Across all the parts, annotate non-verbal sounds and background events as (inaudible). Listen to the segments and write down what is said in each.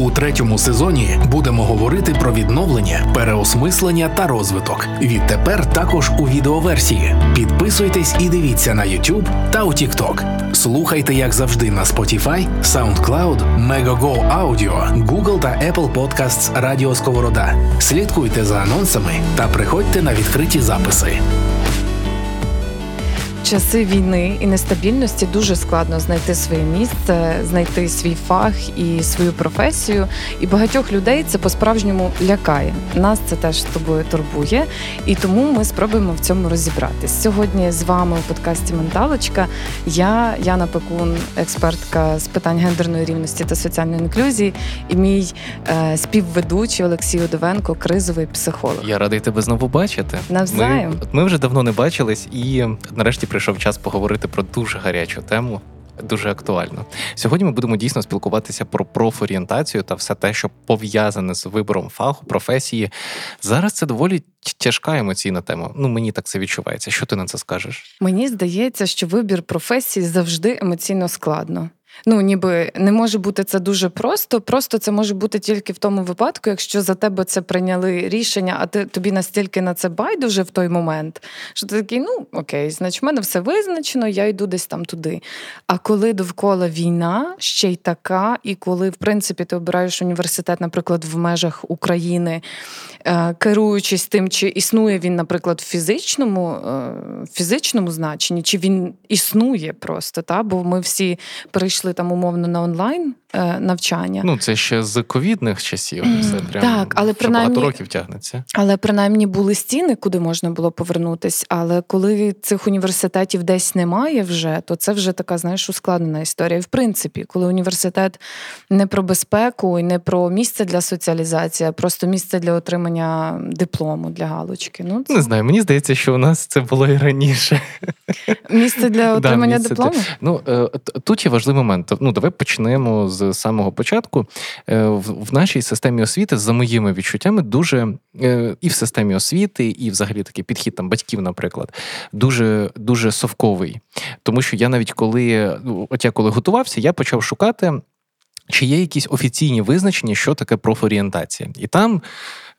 У третьому сезоні будемо говорити про відновлення, переосмислення та розвиток. Відтепер також у відеоверсії. Підписуйтесь і дивіться на YouTube та у TikTok. Слухайте, як завжди, на Spotify, SoundCloud, Megogo Audio, Google та Apple Podcasts Радіо Сковорода. Слідкуйте за анонсами та приходьте на відкриті записи часи війни і нестабільності дуже складно знайти своє місце, знайти свій фах і свою професію. І багатьох людей це по-справжньому лякає. Нас це теж з тобою турбує, і тому ми спробуємо в цьому розібратись. Сьогодні з вами у подкасті Менталочка. Я Яна Пекун, експертка з питань гендерної рівності та соціальної інклюзії, і мій е, співведучий Олексій Удовенко, кризовий психолог. Я радий тебе знову бачити. Навзаєм. Ми, ми вже давно не бачились, і нарешті прийшов час поговорити про дуже гарячу тему. Дуже актуально. Сьогодні ми будемо дійсно спілкуватися про профорієнтацію та все те, що пов'язане з вибором фаху, професії. Зараз це доволі тяжка емоційна тема. Ну мені так це відчувається. Що ти на це скажеш? Мені здається, що вибір професії завжди емоційно складно. Ну, ніби не може бути це дуже просто. Просто це може бути тільки в тому випадку, якщо за тебе це прийняли рішення, а ти тобі настільки на це байдуже в той момент, що ти такий, ну окей, значить, в мене все визначено, я йду десь там туди. А коли довкола війна ще й така, і коли, в принципі, ти обираєш університет, наприклад, в межах України, е, керуючись тим, чи існує він, наприклад, в фізичному, е, фізичному значенні, чи він існує просто, та? бо ми всі перейшли перейшли там умовно на онлайн навчання. Ну це ще з ковідних часів. Це прям так, але принаймні, багато років тягнеться. Але принаймні були стіни, куди можна було повернутись. Але коли цих університетів десь немає вже, то це вже така, знаєш, ускладнена історія. В принципі, коли університет не про безпеку і не про місце для соціалізації, а просто місце для отримання диплому для галочки. Ну це... не знаю. Мені здається, що у нас це було і раніше. Місце для (laughs) отримання да, диплому. Для... Ну е, тут є важливий момент. Ну, давай почнемо з самого початку. Е, в нашій системі освіти, за моїми відчуттями, дуже е, і в системі освіти, і взагалі такий підхід там батьків, наприклад, дуже дуже совковий. Тому що я навіть коли ну, от я коли готувався, я почав шукати. Чи є якісь офіційні визначення, що таке профорієнтація? І там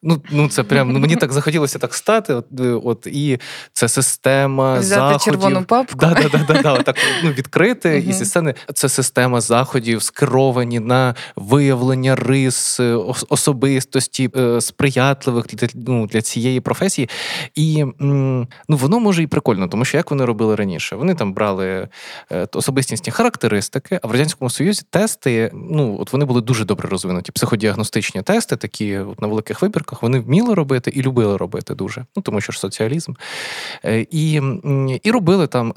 Ну ну це прям ну мені так захотілося так стати. От е, от і це система Взяти заходів. червону папку. Да, да, да, да, да, так, ну, відкрити і зі сцени. Це система заходів, скеровані на виявлення рис е, особистості, е, сприятливих для ну, для цієї професії. І ну, воно може і прикольно, тому що як вони робили раніше? Вони там брали особистісні характеристики, а в радянському союзі тести. Ну от вони були дуже добре розвинуті. Психодіагностичні тести, такі от на великих вибірках випадках вони вміли робити і любили робити дуже. Ну тому що ж соціалізм. Е, і і робили там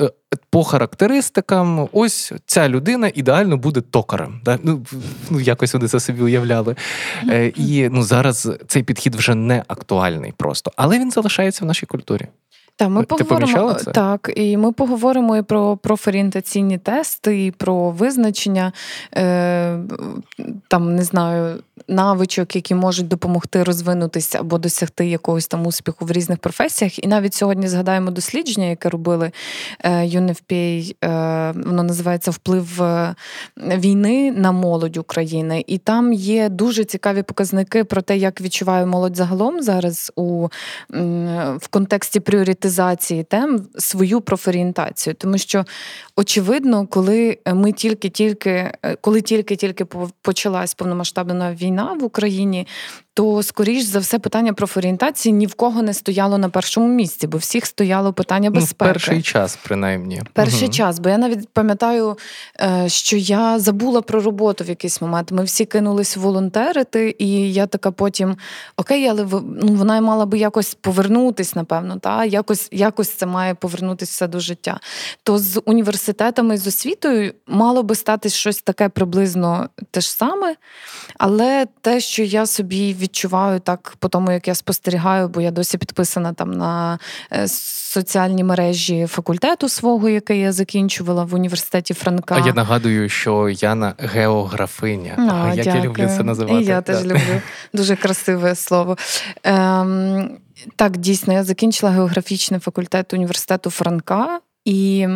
е, по характеристикам, ось ця людина ідеально буде токарем. Да? Ну, ну якось вони це собі уявляли. Е, і ну зараз цей підхід вже не актуальний просто, але він залишається в нашій культурі. Та ми Ти поговоримо це? так, і ми поговоримо і про профорієнтаційні тести, і про визначення е, там не знаю навичок, які можуть допомогти розвинутися або досягти якогось там успіху в різних професіях. І навіть сьогодні згадаємо дослідження, яке робили UNFPA, е, е, воно називається Вплив е, війни на молодь України. І там є дуже цікаві показники про те, як відчуває молодь загалом зараз у в контексті пріоритизації тем свою профорієнтацію. Тому що очевидно, коли ми тільки-тільки, коли тільки-тільки почалась повномасштабна війна війна в Україні, то скоріш за все питання профорієнтації ні в кого не стояло на першому місці, бо всіх стояло питання безпеки. Ну, перший час, принаймні. Перший угу. час, бо я навіть пам'ятаю, е, що я забула про роботу в якийсь момент. Ми всі кинулись волонтерити, і я така потім окей, але ну, вона мала би якось повернутись, напевно, та якось якось це має повернутися все до життя. То з університетами з освітою мало би стати щось таке приблизно те ж саме, але те, що я собі відчуваю так по тому, як я спостерігаю, бо я досі підписана там на е, соціальні мережі факультету свого, який я закінчувала в університеті Франка. А я нагадую, що Яна географиня. А, Як я люблю це називати. І Я теж люблю дуже красиве слово. Ем, Так, дійсно, я закінчила географічний факультет університету Франка і.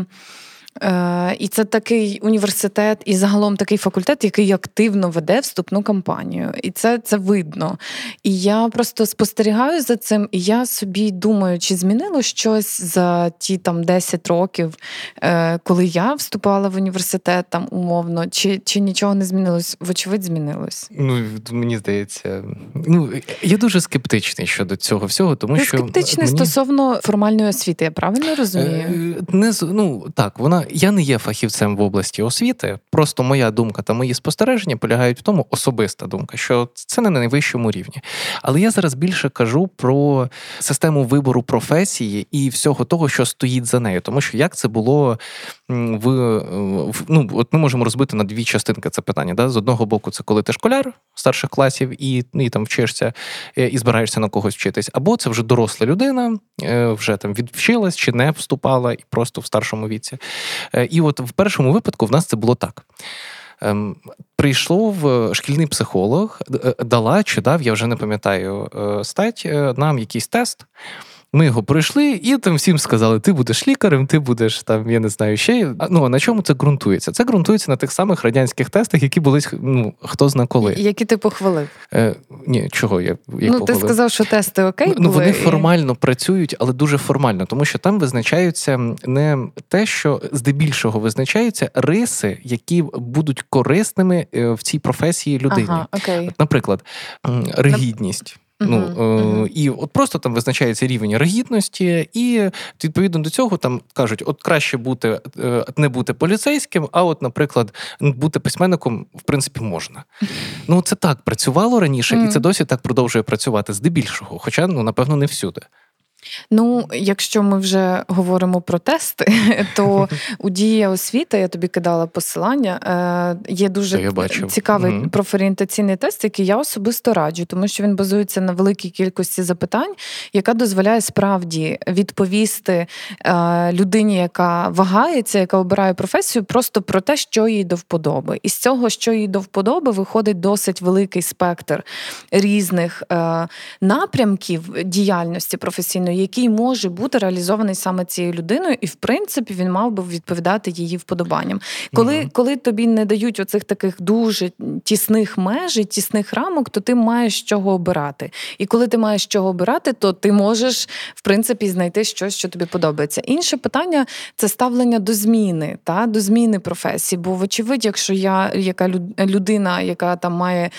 Е, і це такий університет, і загалом такий факультет, який активно веде вступну кампанію. І це це видно. І я просто спостерігаю за цим, і я собі думаю, чи змінило щось за ті там 10 років, е, коли я вступала в університет там умовно, чи чи нічого не змінилось? Вочевидь, змінилось. Ну мені здається, ну я дуже скептичний щодо цього всього, тому Ти що скептичний мені... стосовно формальної освіти. Я правильно розумію? Е, не ну так, вона я не є фахівцем в області освіти. Просто моя думка та мої спостереження полягають в тому, особиста думка, що це не на найвищому рівні. Але я зараз більше кажу про систему вибору професії і всього того, що стоїть за нею. Тому що як це було в, в ну, от ми можемо розбити на дві частинки це питання. Да? З одного боку, це коли ти школяр старших класів і ну, і там вчишся е, і збираєшся на когось вчитись, або це вже доросла людина, е, вже там відвчилась чи не вступала і просто в старшому віці. Е, і от в першому випадку в нас це було так. Ем, прийшов шкільний психолог, дала чи дав, я вже не пам'ятаю стать, нам якийсь тест. Ми його пройшли, і там всім сказали: ти будеш лікарем, ти будеш там, я не знаю, ще. Ну а на чому це ґрунтується? Це ґрунтується на тих самих радянських тестах, які були ну, хто зна коли. Які ти похвалив? Е, Ні, чого я як Ну, похвалив? ти сказав, що тести окей. Ну, були, Вони формально працюють, але дуже формально, тому що там визначаються не те, що здебільшого визначаються риси, які будуть корисними е, в цій професії людині. Ага, окей. Наприклад, ригідність. Ну uh-huh. і от просто там визначається рівень рагідності, і відповідно до цього там кажуть: от краще бути е, не бути поліцейським, а от, наприклад, бути письменником в принципі можна. Ну це так працювало раніше, uh-huh. і це досі так продовжує працювати здебільшого, хоча ну напевно не всюди. Ну, якщо ми вже говоримо про тести, (laughs) то (laughs) у дія освіта, я тобі кидала посилання, е, є дуже цікавий mm профорієнтаційний тест, який я особисто раджу, тому що він базується на великій кількості запитань, яка дозволяє справді відповісти е, людині, яка вагається, яка обирає професію, просто про те, що їй до вподоби. І з цього, що їй до вподоби, виходить досить великий спектр різних е, напрямків діяльності професійної який може бути реалізований саме цією людиною, і в принципі він мав би відповідати її вподобанням. Коли mm коли тобі не дають оцих таких дуже тісних меж, тісних рамок, то ти маєш чого обирати. І коли ти маєш чого обирати, то ти можеш в принципі знайти щось, що тобі подобається. Інше питання це ставлення до зміни, та до зміни професії. Бо, вочевидь, якщо я яка людина, яка там має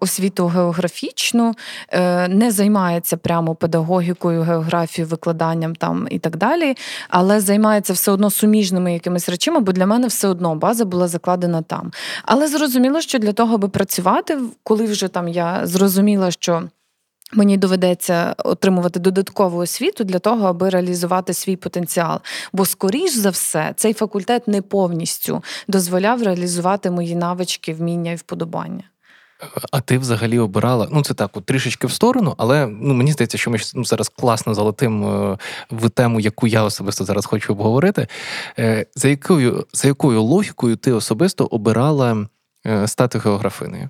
освіту географічну, е, не займається прямо педагогікою географічною, фотографію, викладанням там і так далі, але займається все одно суміжними якимись речами, бо для мене все одно база була закладена там. Але зрозуміло, що для того, аби працювати, коли вже там я зрозуміла, що. Мені доведеться отримувати додаткову освіту для того, аби реалізувати свій потенціал. Бо, скоріш за все, цей факультет не повністю дозволяв реалізувати мої навички, вміння і вподобання. А ти взагалі обирала? Ну, це так, от трішечки в сторону, але ну мені здається, що ми ну, зараз класно залетим е, в тему, яку я особисто зараз хочу обговорити. Е, за якою за якою логікою ти особисто обирала е, стати географиною?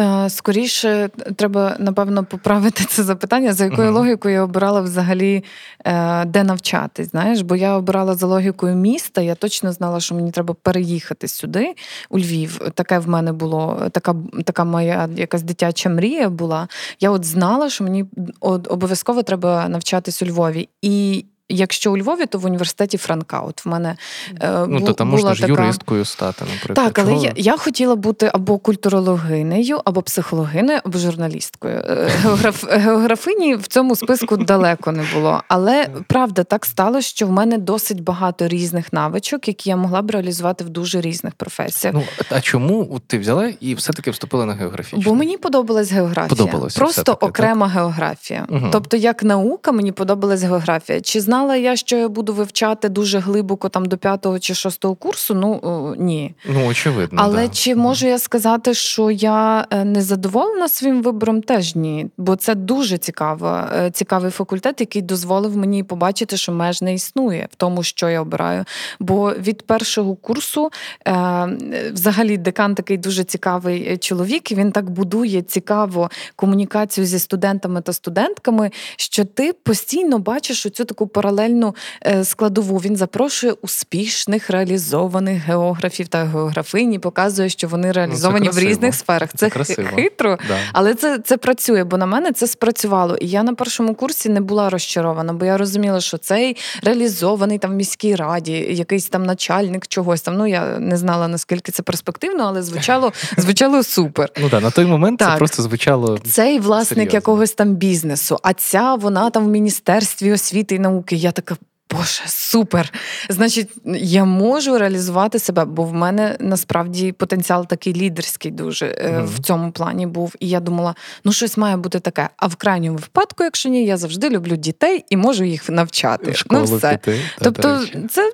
Е, скоріше треба напевно поправити це запитання, за якою uh-huh. логікою я обирала взагалі е, де навчатись. Знаєш, бо я обирала за логікою міста. Я точно знала, що мені треба переїхати сюди, у Львів. Таке в мене було, така така моя якась дитяча мрія була. Я от знала, що мені обов'язково треба навчатись у Львові. І Якщо у Львові, то в університеті Франка. От в мене е, Ну, то там була можна ж така... юристкою стати, наприклад. Так, але я я хотіла бути або культурологинею, або психологинею, або журналісткою. Е, географ... Географині в цьому списку далеко не було. Але правда, так сталося, що в мене досить багато різних навичок, які я могла б реалізувати в дуже різних професіях. Ну а чому ти взяла і все-таки вступила на географічну? Бо мені подобалась географія. Подобалося Просто окрема так? географія. Угу. Тобто, як наука, мені подобалась географія. Чи знала знала я, що я буду вивчати дуже глибоко там до п'ятого чи шостого курсу. Ну ні. Ну очевидно. Але да. чи можу я сказати, що я е, не задоволена своїм вибором? Теж ні. Бо це дуже цікаво, е, цікавий факультет, який дозволив мені побачити, що меж не існує в тому, що я обираю. Бо від першого курсу, е, взагалі, декан такий дуже цікавий чоловік. і Він так будує цікаво комунікацію зі студентами та студентками, що ти постійно бачиш оцю таку паралельну складову. Він запрошує успішних реалізованих географів та географині, показує, що вони ну, реалізовані ну, в різних сферах. Це, це хитро, да. але це це працює, бо на мене це спрацювало. І я на першому курсі не була розчарована, бо я розуміла, що цей реалізований там в міській раді, якийсь там начальник чогось там. Ну я не знала наскільки це перспективно, але звучало (laughs) звучало супер. Ну да, на той момент так. це просто звучало. Цей власник серйозно. якогось там бізнесу, а ця вона там в міністерстві освіти і науки. Я така. Боже, супер! Значить, я можу реалізувати себе, бо в мене насправді потенціал такий лідерський дуже mm-hmm. в цьому плані був. І я думала, ну щось має бути таке. А в крайньому випадку, якщо ні, я завжди люблю дітей і можу їх навчати. Школу ну, все. Піти, тобто, це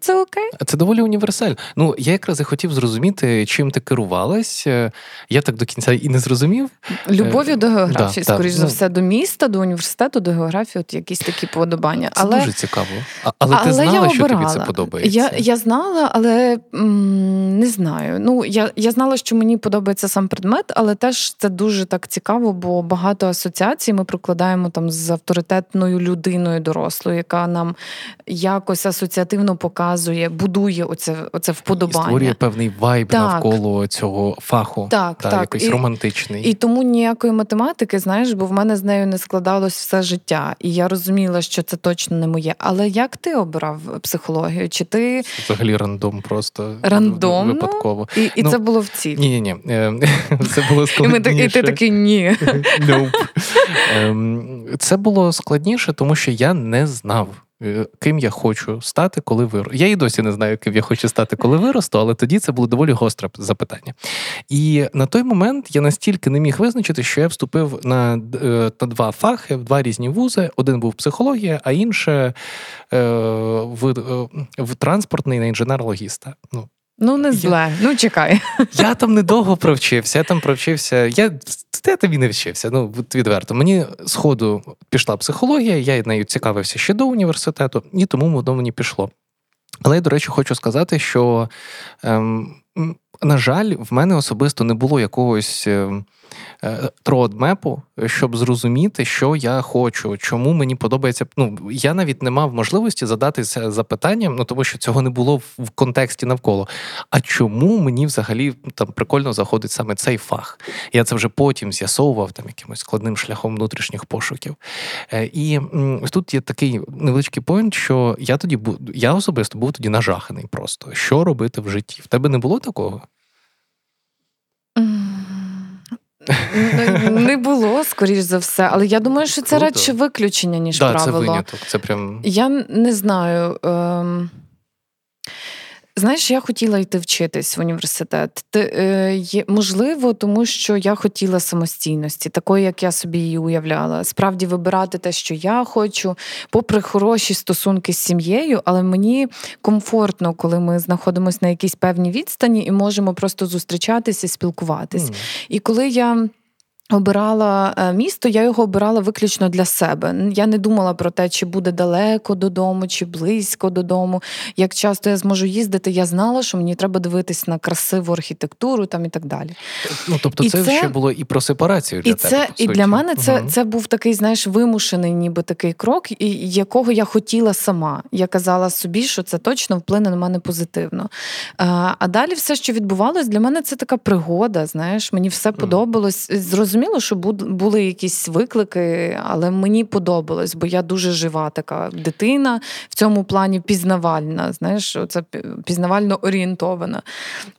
це окей. Це доволі універсально. Ну, я якраз і хотів зрозуміти, чим ти керувалась. Е, я так до кінця і не зрозумів. Любов'ю е, до географії, да, скоріш да. за ну. все, до міста, до університету, до географії, от якісь такі подобання. Це але... дуже цікаво. Але, але ти знала, що тобі це подобається? Я я знала, але м- не знаю. Ну, Я я знала, що мені подобається сам предмет, але теж це дуже так цікаво, бо багато асоціацій ми прокладаємо там з авторитетною людиною дорослою, яка нам якось асоціативно показує, будує оце оце вподобання. І створює певний вайб так. навколо цього фаху, так, та, так. якийсь і, романтичний. І тому ніякої математики, знаєш, бо в мене з нею не складалось все життя, і я розуміла, що це точно не моє. Але як ти обрав психологію? Чи ти взагалі рандом просто рандомно? випадково? І і ну, це було в цілі? Ні, ні, ні. (laughs) Це було складніше. І ти такий ні. (laughs) Ем, це було складніше, тому що я не знав. Е, ким я хочу стати, коли виросту. Я і досі не знаю, ким я хочу стати, коли виросту, але тоді це було доволі гостре запитання. І на той момент я настільки не міг визначити, що я вступив на е, на два фахи, в два різні вузи. Один був психологія, а інше е, в в транспортний на інженер-логіста. Ну, Ну, не зле, я... ну чекай. (laughs) Я там недовго провчився, я там провчився. Я я тобі не вчився. Ну, відверто. Мені з ходу пішла психологія, я нею цікавився ще до університету, і тому воно мені пішло. Але я, до речі, хочу сказати, що, ем, на жаль, в мене особисто не було якогось. Ем, тродмепу, щоб зрозуміти, що я хочу, чому мені подобається. Ну я навіть не мав можливості задати це запитанням, ну тому що цього не було в контексті навколо. А чому мені взагалі там прикольно заходить саме цей фах? Я це вже потім з'ясовував там якимось складним шляхом внутрішніх пошуків. Е, і тут є такий невеличкий поінт, що я тоді був, я особисто був тоді нажаханий просто. Що робити в житті? В тебе не було такого? Не було, скоріш за все, але я думаю, що це радше виключення, ніж да, правило. Це виняток. Це прям... Я не знаю. Ем... Знаєш, я хотіла йти вчитись в університет. Е, можливо, тому що я хотіла самостійності, такої, як я собі її уявляла. Справді вибирати те, що я хочу, попри хороші стосунки з сім'єю, але мені комфортно, коли ми знаходимося на якійсь певній відстані і можемо просто зустрічатися спілкуватись. Mm. І коли я. Обирала е, місто, я його обирала виключно для себе. Я не думала про те, чи буде далеко додому, чи близько додому. Як часто я зможу їздити, я знала, що мені треба дивитись на красиву архітектуру там і так далі. Ну тобто, це, це ще було і про сепарацію для і тебе, це, і для мене це угу. це був такий, знаєш, вимушений, ніби такий крок, і якого я хотіла сама. Я казала собі, що це точно вплине на мене позитивно. А а далі все, що відбувалось, для мене це така пригода. Знаєш, мені все подобалось. Зрозуміло, зрозуміло, що були якісь виклики, але мені подобалось, бо я дуже жива така дитина в цьому плані пізнавальна. Знаєш, це пізнавально орієнтована.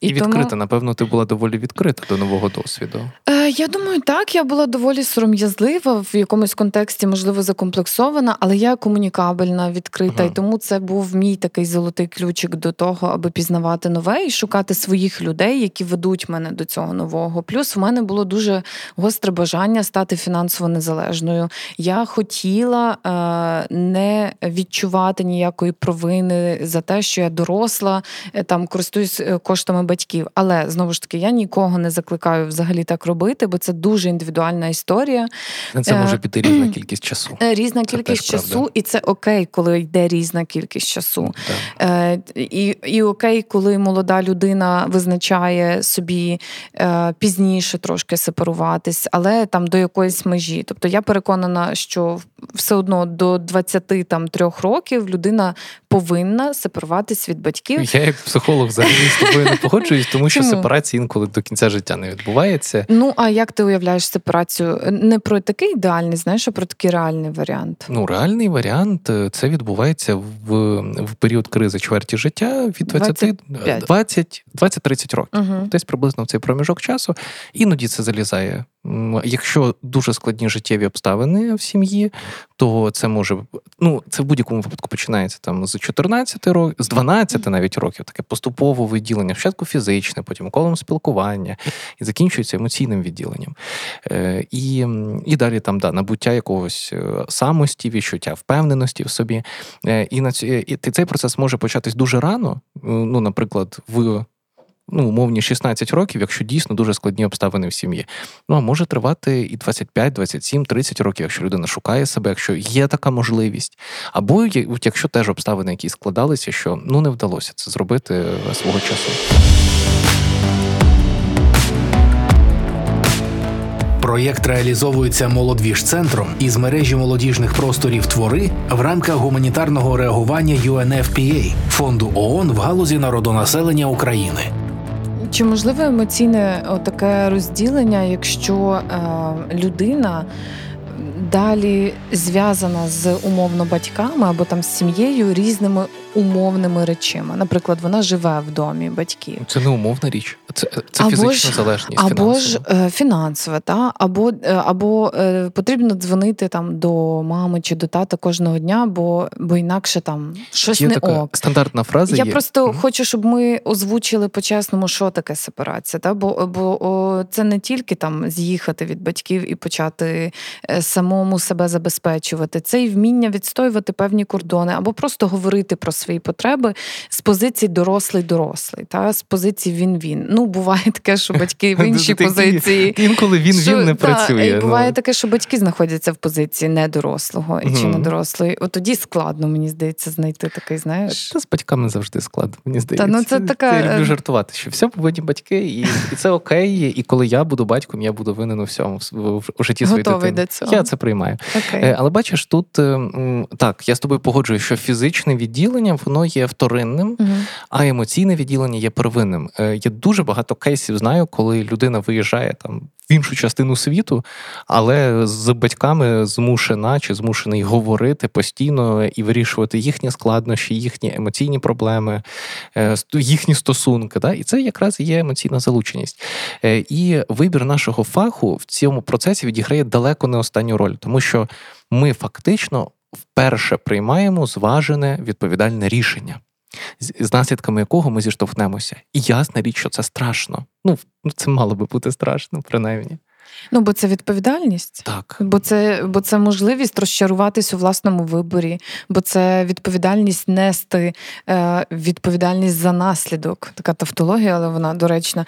І, І відкрита, тому... напевно, ти була доволі відкрита до нового досвіду. Е, Я думаю, так. Я була доволі сором'язлива, в якомусь контексті, можливо, закомплексована, але я комунікабельна, відкрита. Ага. І тому це був мій такий золотий ключик до того, аби пізнавати нове і шукати своїх людей, які ведуть мене до цього нового. Плюс в мене було дуже гостре бажання стати фінансово незалежною. Я хотіла е, не відчувати ніякої провини за те, що я доросла, е, там користуюсь е, коштами батьків. Але знову ж таки, я нікого не закликаю взагалі так робити, бо це дуже індивідуальна історія. Це може піти різна кількість часу. Різна це кількість часу, правда. і це окей, коли йде різна кількість часу. Е, І і окей, коли молода людина визначає собі е, пізніше трошки сепаруватись, але там до якоїсь межі. Тобто я переконана, що все одно до 23 років людина повинна сепаруватись від батьків. Я як психолог взагалі з тобою не погоджуюсь, тому що Чому? сепарація інколи до кінця життя не відбувається. Ну а як ти уявляєш сепарацію? Не про такий ідеальний, знаєш, а про такий реальний варіант? Ну, реальний варіант е, це відбувається в в період кризи чверті життя від 20-30 років. Угу. Десь приблизно в цей проміжок часу. Іноді це залізає Якщо дуже складні життєві обставини в сім'ї, то це може ну це в будь-якому випадку починається там з 14 років, з 12 навіть років, таке поступове відділення, спочатку фізичне, потім колом спілкування, і закінчується емоційним відділенням. Е, І і далі там да, набуття якогось е, самості, відчуття впевненості в собі. Е, І на і цей процес може початись дуже рано. Ну, наприклад, в ну, умовні 16 років, якщо дійсно дуже складні обставини в сім'ї. Ну а може тривати і 25, 27, 30 років, якщо людина шукає себе, якщо є така можливість. Або якщо теж обставини, які складалися, що ну не вдалося це зробити е, свого часу. Проєкт реалізовується молодвіж-центром із мережі молодіжних просторів твори в рамках гуманітарного реагування UNFPA – фонду ООН в галузі народонаселення України. Чи можливе емоційне таке розділення, якщо е, людина далі зв'язана з умовно батьками або там з сім'єю різними умовними речами. Наприклад, вона живе в домі батьків. Це не умовна річ, це це або фізична ж, залежність. Або фінансова. ж е, фінансова, та або е, або е, потрібно дзвонити там до мами чи до тата кожного дня, бо бо інакше там щось є не така ок. Стандартна фраза. Я є. просто mm хочу, щоб ми озвучили по-чесному, що таке сепарація. Та? Бо бо о, це не тільки там з'їхати від батьків і почати самому себе забезпечувати, це і вміння відстоювати певні кордони, або просто говорити про свої потреби з позиції дорослий-дорослий, та з позиції він-він. Ну, буває таке, що батьки в іншій позиції. Інколи він він не працює. І ну. Буває таке, що батьки знаходяться в позиції недорослого чи недорослої. От тоді складно, мені здається, знайти такий, знаєш. Та з батьками завжди складно, мені здається. Та, ну, це така... Я люблю жартувати, що все повинні батьки, і і це окей. І коли я буду батьком, я буду винен у всьому в, житті своєї дитини. До цього. Я це приймаю. Okay. Але бачиш, тут ем, так, я з тобою погоджую, що фізичне відділення воно є вторинним, угу. а емоційне відділення є первинним. Е, є дуже багато кейсів, знаю, коли людина виїжджає там в іншу частину світу, але з батьками змушена чи змушений говорити постійно і вирішувати їхні складнощі, їхні емоційні проблеми, е, їхні стосунки. Да? І це якраз є емоційна залученість. Е, і вибір нашого фаху в цьому процесі відіграє далеко не останню роль, тому що ми фактично вперше приймаємо зважене відповідальне рішення, з наслідками якого ми зіштовхнемося. І ясна річ, що це страшно. Ну, ну це мало би бути страшно, принаймні. Ну, бо це відповідальність, так бо це бо це можливість розчаруватись у власному виборі, бо це відповідальність нести е, відповідальність за наслідок. Така тавтологія, але вона доречна,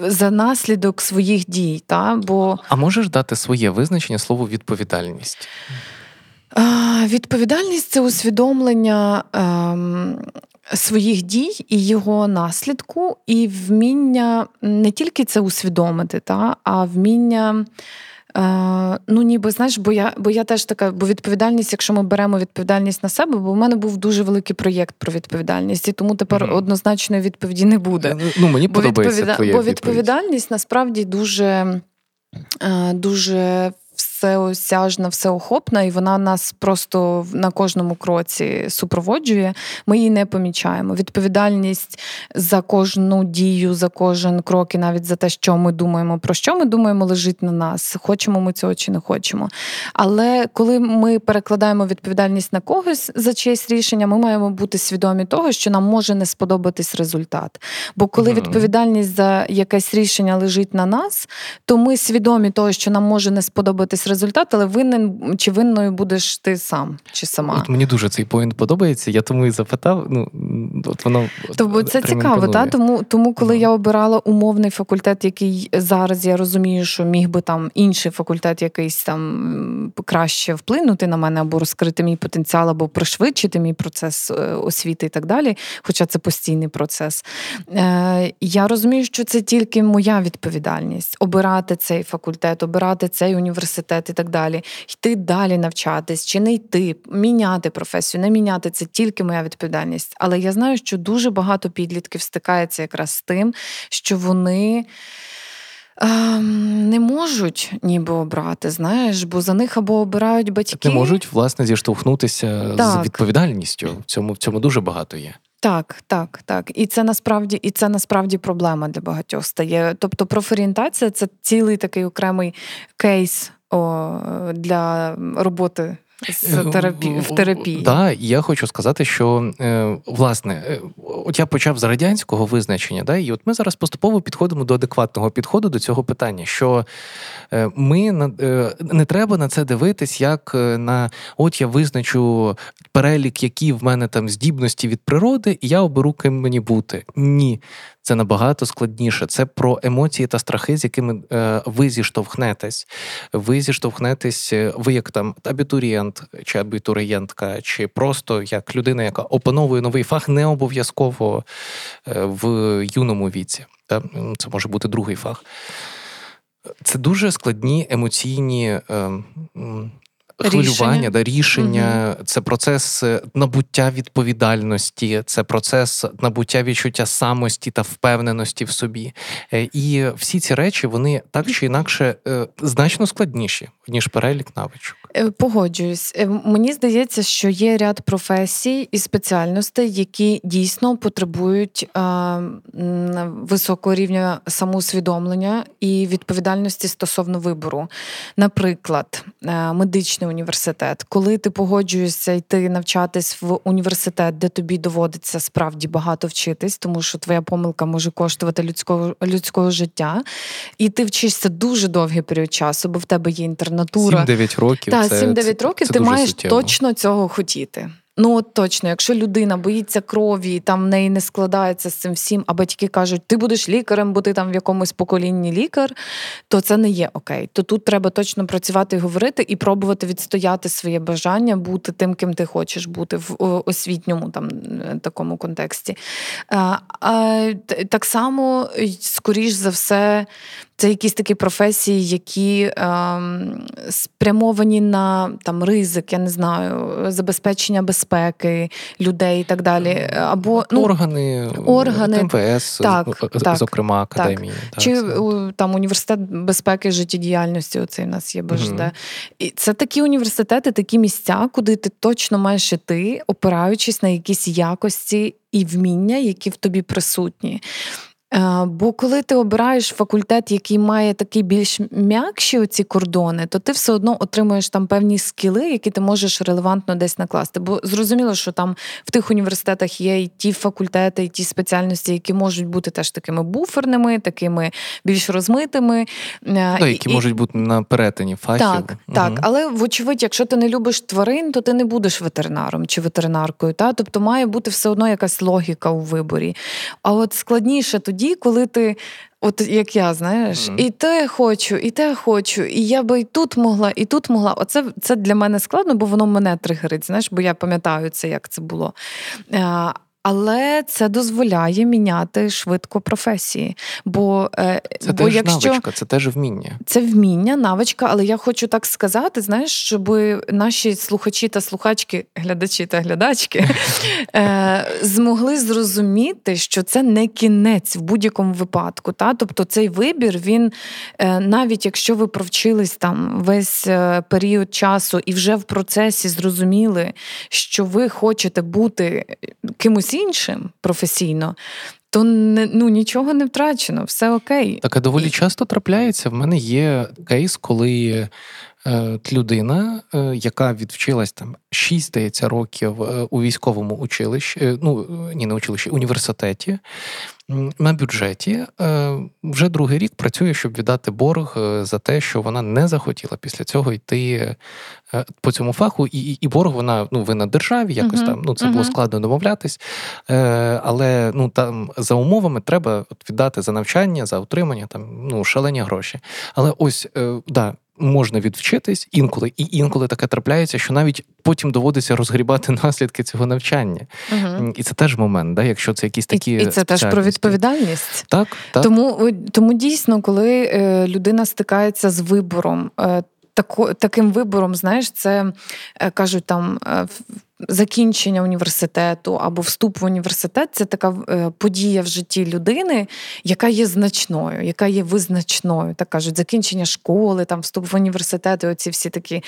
за наслідок своїх дій. Та? Бо... А можеш дати своє визначення слову відповідальність? Відповідальність це усвідомлення ем, своїх дій і його наслідку, і вміння не тільки це усвідомити, та, а вміння. Е, ну, ніби знаєш, бо я бо я теж така, бо відповідальність, якщо ми беремо відповідальність на себе, бо в мене був дуже великий проєкт про відповідальність, і тому тепер mm-hmm. однозначної відповіді не буде. Ну, мені бо подобається відповіда... твоя Бо відповідальність насправді дуже, е, дуже всеосяжна, всеохопна, і вона нас просто на кожному кроці супроводжує. Ми її не помічаємо. Відповідальність за кожну дію, за кожен крок і навіть за те, що ми думаємо, про що ми думаємо, лежить на нас. Хочемо ми цього чи не хочемо. Але коли ми перекладаємо відповідальність на когось за чиєсь рішення, ми маємо бути свідомі того, що нам може не сподобатись результат. Бо коли відповідальність за якесь рішення лежить на нас, то ми свідомі того, що нам може не сподобатись результат, але винен чи винною будеш ти сам чи сама. От Мені дуже цей поінт подобається. Я тому і запитав. Ну от воно Тобто це цікаво, та тому, тому коли mm. я обирала умовний факультет, який зараз я розумію, що міг би там інший факультет якийсь там краще вплинути на мене, або розкрити мій потенціал, або пришвидшити мій процес е, освіти і так далі. Хоча це постійний процес. Е, Я розумію, що це тільки моя відповідальність обирати цей факультет, обирати цей університет і так далі, йти далі навчатись чи не йти, міняти професію, не міняти це тільки моя відповідальність. Але я знаю, що дуже багато підлітків стикається якраз з тим, що вони. Ем, не можуть ніби обрати, знаєш, бо за них або обирають батьки. Не можуть, власне, зіштовхнутися так. з відповідальністю. В цьому в цьому дуже багато є. Так, так, так. І це насправді і це насправді проблема для багатьох стає. Тобто профорієнтація це цілий такий окремий кейс для роботи з е, терапії в терапії. Да, я хочу сказати, що е, власне, е, от я почав з радянського визначення, да, і от ми зараз поступово підходимо до адекватного підходу до цього питання. Що ми не треба на це дивитись, як на от я визначу перелік, які в мене там здібності від природи, і я оберу ким мені бути. Ні, це набагато складніше. Це про емоції та страхи, з якими е, ви зіштовхнетесь. Ви зіштовхнетесь, е, ви як там абітурієнт чи абітурієнтка, чи просто як людина, яка опановує новий фах, не обов'язково е, в юному віці. Це може бути другий фах. Це дуже складні емоційні хвилювання, рішення. да, рішення, угу. це процес е, набуття відповідальності, це процес набуття відчуття самості та впевненості в собі. Е, і всі ці речі вони так чи інакше е, значно складніші ніж перелік навичок. Погоджуюсь, мені здається, що є ряд професій і спеціальностей, які дійсно потребують високого рівня самоусвідомлення і відповідальності стосовно вибору. Наприклад, медичний університет. Коли ти погоджуєшся йти навчатись в університет, де тобі доводиться справді багато вчитись, тому що твоя помилка може коштувати людського людського життя, і ти вчишся дуже довгий період часу, бо в тебе є інтернатура. 7-9 років. Так, 7-9 років це ти маєш суттєво. точно цього хотіти. Ну от точно, якщо людина боїться крові, там в неї не складається з цим всім, а батьки кажуть, ти будеш лікарем, бо ти там в якомусь поколінні лікар, то це не є окей. То тут треба точно працювати і говорити і пробувати відстояти своє бажання бути тим, ким ти хочеш бути в освітньому там е, такому контексті. А, а, Так само, скоріш за все, це якісь такі професії, які ем, спрямовані на там ризик, я не знаю, забезпечення безпеки людей і так далі. Або ну, органи, органи МВС, так, так, зокрема академії. Так. Чи там університет безпеки життєдіяльності? Оцей у нас є БЖД. Угу. І це такі університети, такі місця, куди ти точно маєш іти, опираючись на якісь якості і вміння, які в тобі присутні. Е, бо коли ти обираєш факультет, який має такі більш м'якші оці кордони, то ти все одно отримуєш там певні скіли, які ти можеш релевантно десь накласти. Бо зрозуміло, що там в тих університетах є і ті факультети, і ті спеціальності, які можуть бути теж такими буферними, такими більш розмитими, е, ну, які і... можуть бути на перетині фахів. Так, угу. так, але вочевидь, якщо ти не любиш тварин, то ти не будеш ветеринаром чи ветеринаркою. Та? Тобто має бути все одно якась логіка у виборі. А от складніше тоді тоді, коли ти. От як я, знаєш, mm-hmm. і те хочу, і те хочу, і я би і тут могла, і тут могла. Оце це для мене складно, бо воно мене тригерить, знаєш, бо я пам'ятаю це, як це було. Але це дозволяє міняти швидко професії. Бо е, це бо теж якщо... навичка, це теж вміння. Це вміння, навичка, але я хочу так сказати, знаєш, щоб наші слухачі та слухачки, глядачі та глядачки (laughs) е, змогли зрозуміти, що це не кінець в будь-якому випадку. Та? Тобто цей вибір, він навіть якщо ви провчились там весь період часу і вже в процесі зрозуміли, що ви хочете бути кимось іншим професійно. То не ну нічого не втрачено, все окей. Таке доволі часто трапляється. В мене є кейс, коли е, людина, е, яка відвчилась там 6, здається, років е, у військовому училищі, е, ну ні, не училищі, університеті, на бюджеті е, вже другий рік працює, щоб віддати борг е, за те, що вона не захотіла після цього йти е, по цьому фаху, і і борг вона ну винна державі, якось uh-huh. там ну це uh-huh. було складно домовлятись. Але ну там за умовами треба віддати за навчання, за утримання, там ну шалені гроші. Але ось да можна відвчитись інколи, і інколи таке трапляється, що навіть потім доводиться розгрібати (laughs) наслідки цього навчання. Угу. І це теж момент, да, якщо це якісь такі. І, і це теж про відповідальність. Так, так. Тому тому дійсно, коли е, людина стикається з вибором. Е, тако, таким вибором, знаєш, це е, кажуть там закінчення університету або вступ в університет це така е, подія в житті людини, яка є значною, яка є визначною. Так кажуть, закінчення школи, там вступ в університет, і оці всі такі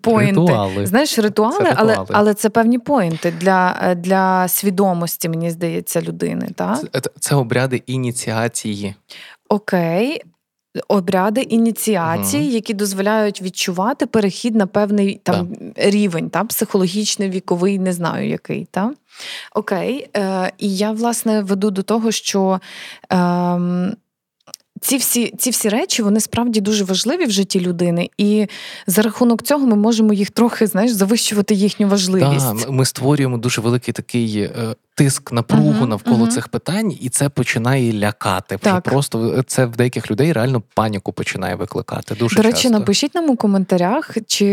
поінти. Ритуали. Знаєш, ритуали, це але ритуали. але це певні поінти для для свідомості, мені здається, людини. Так? Це, це обряди ініціації. Окей, обряди ініціації, угу. які дозволяють відчувати перехід на певний там да. рівень, та, психологічний, віковий, не знаю який. Та? Окей. Е, І я, власне, веду до того, що. Е, ці всі ці всі речі вони справді дуже важливі в житті людини, і за рахунок цього ми можемо їх трохи знаєш завищувати їхню важливість. Так, Ми створюємо дуже великий такий е, тиск напругу uh-huh, навколо uh-huh. цих питань, і це починає лякати. Так. Просто це в деяких людей реально паніку починає викликати. Дуже до речі, часто. напишіть нам у коментарях, чи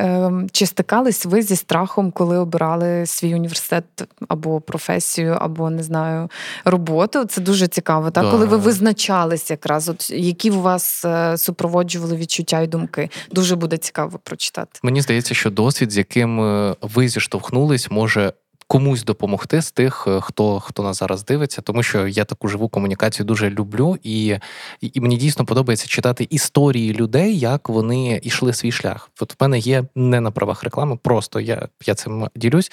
е, чи стикались ви зі страхом, коли обирали свій університет або професію, або не знаю роботу. Це дуже цікаво. Так, да. коли ви визначались, якраз от які у вас е, супроводжували відчуття і думки. Дуже буде цікаво прочитати. Мені здається, що досвід, з яким е, ви зіштовхнулись, може комусь допомогти з тих, е, хто хто нас зараз дивиться, тому що я таку живу комунікацію дуже люблю, і і, мені дійсно подобається читати історії людей, як вони йшли свій шлях. От в мене є не на правах реклами, просто я я цим ділюсь.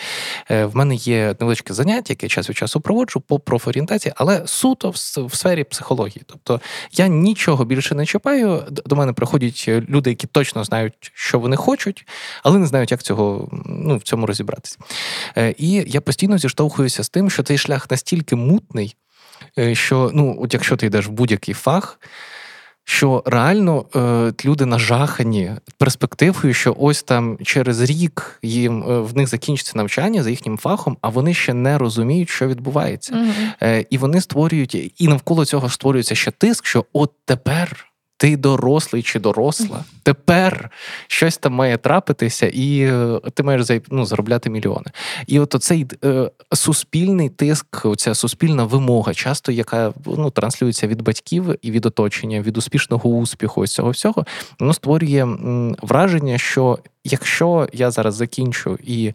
Е, в мене є невеличке заняття, яке час від часу проводжу по профорієнтації, але суто в, в сфері психології. Тобто я нічого більше не чіпаю. До мене приходять люди, які точно знають, що вони хочуть, але не знають, як цього ну в цьому розібратися. Е, і я постійно зіштовхуюся з тим, що цей шлях настільки мутний, е, що ну, от якщо ти йдеш в будь-який фах, що реально е, люди нажахані перспективою, що ось там через рік їм е, в них закінчиться навчання за їхнім фахом, а вони ще не розуміють, що відбувається. Mm-hmm. Е, І вони створюють, і навколо цього створюється ще тиск, що от тепер ти дорослий чи доросла, тепер щось там має трапитися, і е, ти маєш ну, заробляти мільйони. І от оцей е, суспільний тиск, оця суспільна вимога, часто яка ну, транслюється від батьків і від оточення, від успішного успіху, ось цього всього, воно створює враження, що якщо я зараз закінчу і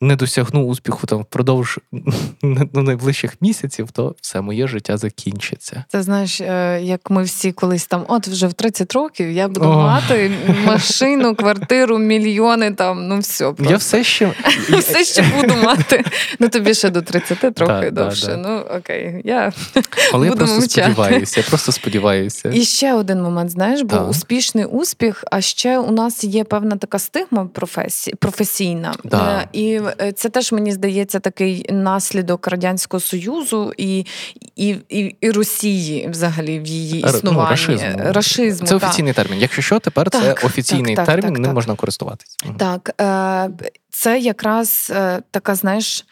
не досягну успіху там впродовж (laughs) ну, найближчих місяців, то все моє життя закінчиться. Це знаєш, е, як ми всі колись там, от вже в 30 років я буду О. мати машину, квартиру, мільйони там, ну все. Просто. Я все ще (laughs) все ще буду мати. Ну тобі ще до 30 трохи довше. Ну окей, я (laughs) Але я просто сподіваюся, я просто сподіваюся. І ще один момент, знаєш, бо успішний успіх, а ще у нас є певна така стигма професії професійна. Е, і Е, це теж мені здається такий наслідок радянського союзу і і, і, і Росії, взагалі, в її ну, існуванні. Ну, рашизму. рашизму. Це офіційний термін. Якщо що, тепер так, це офіційний так, термін, ним можна користуватися. Так, е, це якраз е, така, знаєш.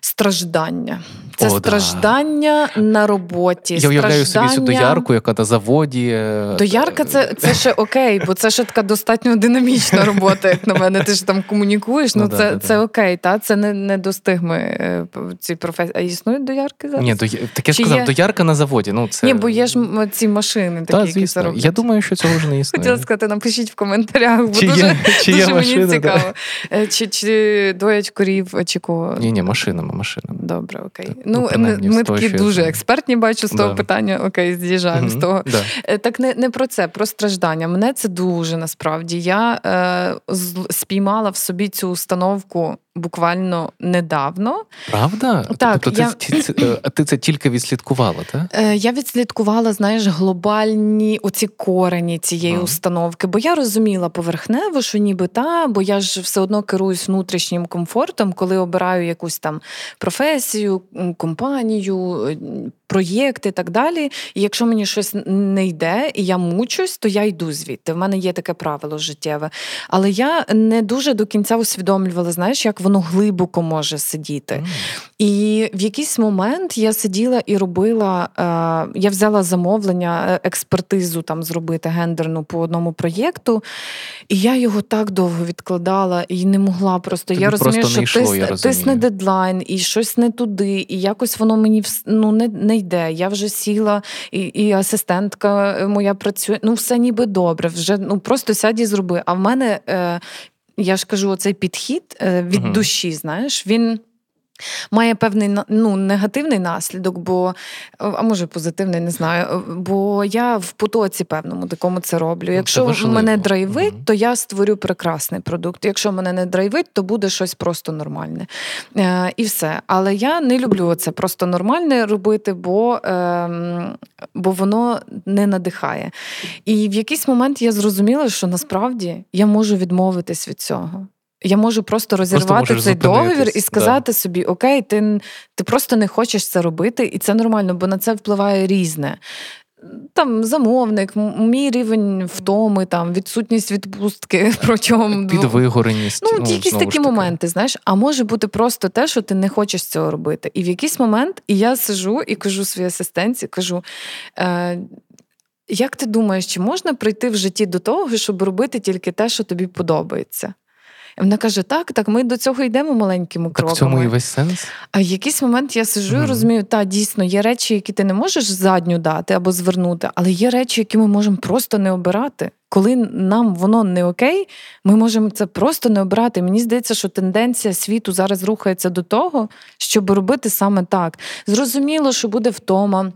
Страждання. Це О, страждання да. на роботі. Я уявляю собі цю доярку, яка на заводі. Е, доярка це це ще окей, бо це ще така достатньо динамічна робота, як на мене. Ти ж там комунікуєш. Ну, ну це да, це да. окей, та це не не до стигми е, ці професії. А існують доярки зараз? Ні, до таке ж сказав, є... доярка на заводі. Ну це ні, бо є ж ці машини, такі, та, які це роблять. Я думаю, що цього вже не існує. Хотіла сказати, напишіть в коментарях, бо чи дуже, є, чи дуже є мені машина, цікаво. Е, чи чи доять корів, чи кого? Ні, ні, машинами, машинами. Добре, окей. Ну, ну ми, ми такі дуже експертні, бачу з того да. питання. Окей, з'їжджаємо mm-hmm. з того. Да. Е, так не не про це, про страждання. Мене це дуже насправді. Я е, спіймала в собі цю установку буквально недавно. Правда? Так, тобто я... ти, ти, ти це тільки відслідкувала, так? Е, я відслідкувала, знаєш, глобальні оці корені цієї а. установки, бо я розуміла поверхнево, що ніби та, бо я ж все одно керуюсь внутрішнім комфортом, коли обираю якусь там професію, компанію, е, проєкт і так далі. І якщо мені щось не йде, і я мучусь, то я йду звідти. В мене є таке правило життєве. Але я не дуже до кінця усвідомлювала, знаєш, як воно глибоко може сидіти. Mm. І в якийсь момент я сиділа і робила, е, я взяла замовлення, е, експертизу там зробити гендерну по одному проєкту, і я його так довго відкладала і не могла просто. Тобі я розумію, що йшло, тисне, тисне дедлайн, і щось не туди, і якось воно мені ну, не не йде. Я вже сіла, і і асистентка моя працює. Ну, все ніби добре. Вже ну просто сядь і зроби. А в мене. Е, я ж кажу, оцей підхід е, від uh душі, знаєш, він Має певний ну, негативний наслідок, бо а може позитивний, не знаю. Бо я в потоці певному такому це роблю. Ну, Якщо це мене драйвить, mm то я створю прекрасний продукт. Якщо мене не драйвить, то буде щось просто нормальне. Е, І все. Але я не люблю це просто нормальне робити, бо, е, бо воно не надихає. І в якийсь момент я зрозуміла, що насправді я можу відмовитись від цього. Я можу просто розірвати просто цей договір і сказати да. собі: Окей, ти ти просто не хочеш це робити, і це нормально, бо на це впливає різне. Там замовник, мій рівень втоми, там відсутність відпустки (laughs) протягом підвигореність. Ну, ну якісь такі моменти, знаєш, а може бути просто те, що ти не хочеш цього робити. І в якийсь момент і я сижу і кажу своїй асистенці, кажу. Е, як ти думаєш, чи можна прийти в житті до того, щоб робити тільки те, що тобі подобається? Вона каже: так, так, ми до цього йдемо маленькими кроками. Так В цьому і весь сенс. А в якийсь момент я сижу mm. і розумію, та дійсно є речі, які ти не можеш задню дати або звернути, але є речі, які ми можемо просто не обирати. Коли нам воно не окей, ми можемо це просто не обрати. Мені здається, що тенденція світу зараз рухається до того, щоб робити саме так. Зрозуміло, що буде втома.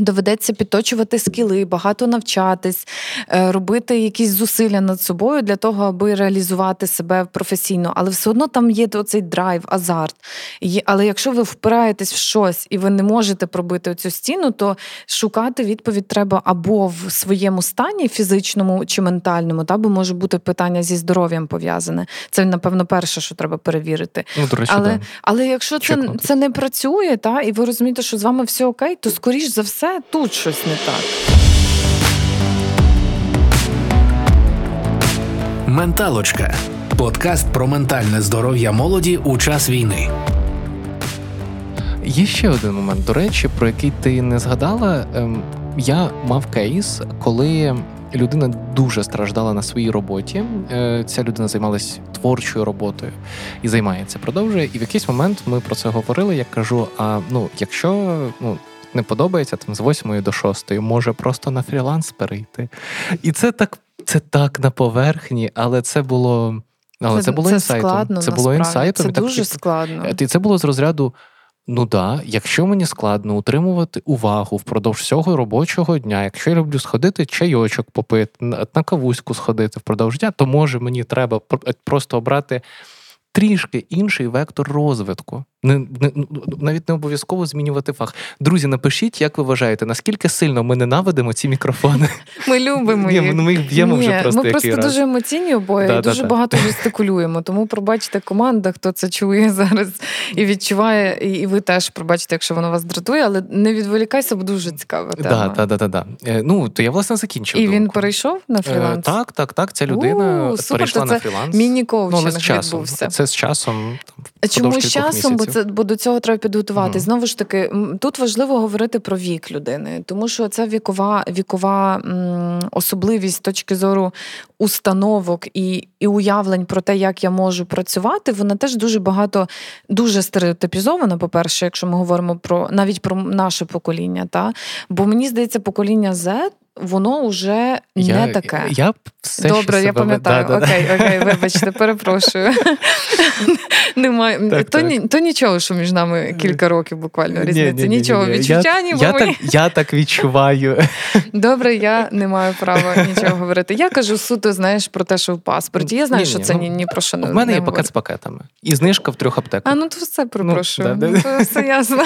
Доведеться підточувати скіли, багато навчатись, е, робити якісь зусилля над собою для того, аби реалізувати себе професійно. Але все одно там є оцей драйв, азарт. Але якщо ви впираєтесь в щось і ви не можете пробити цю стіну, то шукати відповідь треба або в своєму стані, фізичному чи ментальному, та, бо може бути питання зі здоров'ям пов'язане. Це, напевно, перше, що треба перевірити. Ну, до речі, Але да. але якщо це це не працює, та, і ви розумієте, що з вами все окей, то скоріш за все все тут щось не так. Менталочка. Подкаст про ментальне здоров'я молоді у час війни. Є ще один момент, до речі, про який ти не згадала. Ем, я мав кейс, коли людина дуже страждала на своїй роботі. Е, ця людина займалась творчою роботою і займається, продовжує. І в якийсь момент ми про це говорили. Я кажу: а ну, якщо ну не подобається там з 8 до 6, може просто на фріланс перейти. І це так це так на поверхні, але це було. Але це, це було це інсайтом. Складно, це було інсайтом. Це дуже так, складно. І це було з розряду. Ну да, якщо мені складно утримувати увагу впродовж всього робочого дня, якщо я люблю сходити чайочок попити, на кавуську сходити впродовж дня, то може мені треба просто обрати трішки інший вектор розвитку. Не, не ну, навіть не обов'язково змінювати фах. Друзі, напишіть, як ви вважаєте, наскільки сильно ми ненавидимо ці мікрофони? (laughs) Ми любимо їх. Ні, ну, ми їх б'ємо Ні, вже просто. Ми просто раз. дуже емоційні обоє да, і дуже да, багато жестикулюємо. Тому пробачте команда, хто це чує (laughs) зараз і відчуває, і ви теж пробачте, якщо воно вас дратує, але не відволікайся, бо дуже цікава тема. Так, так, так, так. Ну то я власне закінчив. І думку. він перейшов на фріланс? Е, так, так, так. Ця людина У, перейшла супер, на фріланс. Міні-коучинг ну, відбувся. Це це з часом там, чому з часом, бо це бо до цього треба підготувати. mm Знову ж таки, тут важливо говорити про вік людини, тому що це вікова вікова м, особливість з точки зору установок і і уявлень про те, як я можу працювати. Вона теж дуже багато, дуже стереотипізована. По перше, якщо ми говоримо про навіть про наше покоління, та бо мені здається, покоління Z воно вже я, не таке. Я все Добре, я пам'ятаю. Да, окей, да. окей, вибачте, перепрошую. (laughs) Немає так, то, так. то нічого, що між нами кілька років буквально різниця. Нічого відчуття, ні, я, так, я так відчуваю. (laughs) Добре, я не маю права нічого говорити. Я кажу суто, знаєш, про те, що в паспорті. Я знаю, ні, що ні, це ну, ні, ні про що не У мене є пакет з пакетами. І знижка в трьох аптеках. А ну то все перепрошую. Ну, да, то все ясно.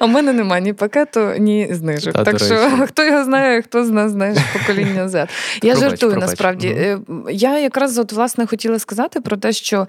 А в мене немає ні пакету, ні знижок. Так що хто його знає, хто знає знаєш, покоління Z. Я пробач, жартую пробач. насправді. Mm-hmm. Я якраз от власне хотіла сказати про те, що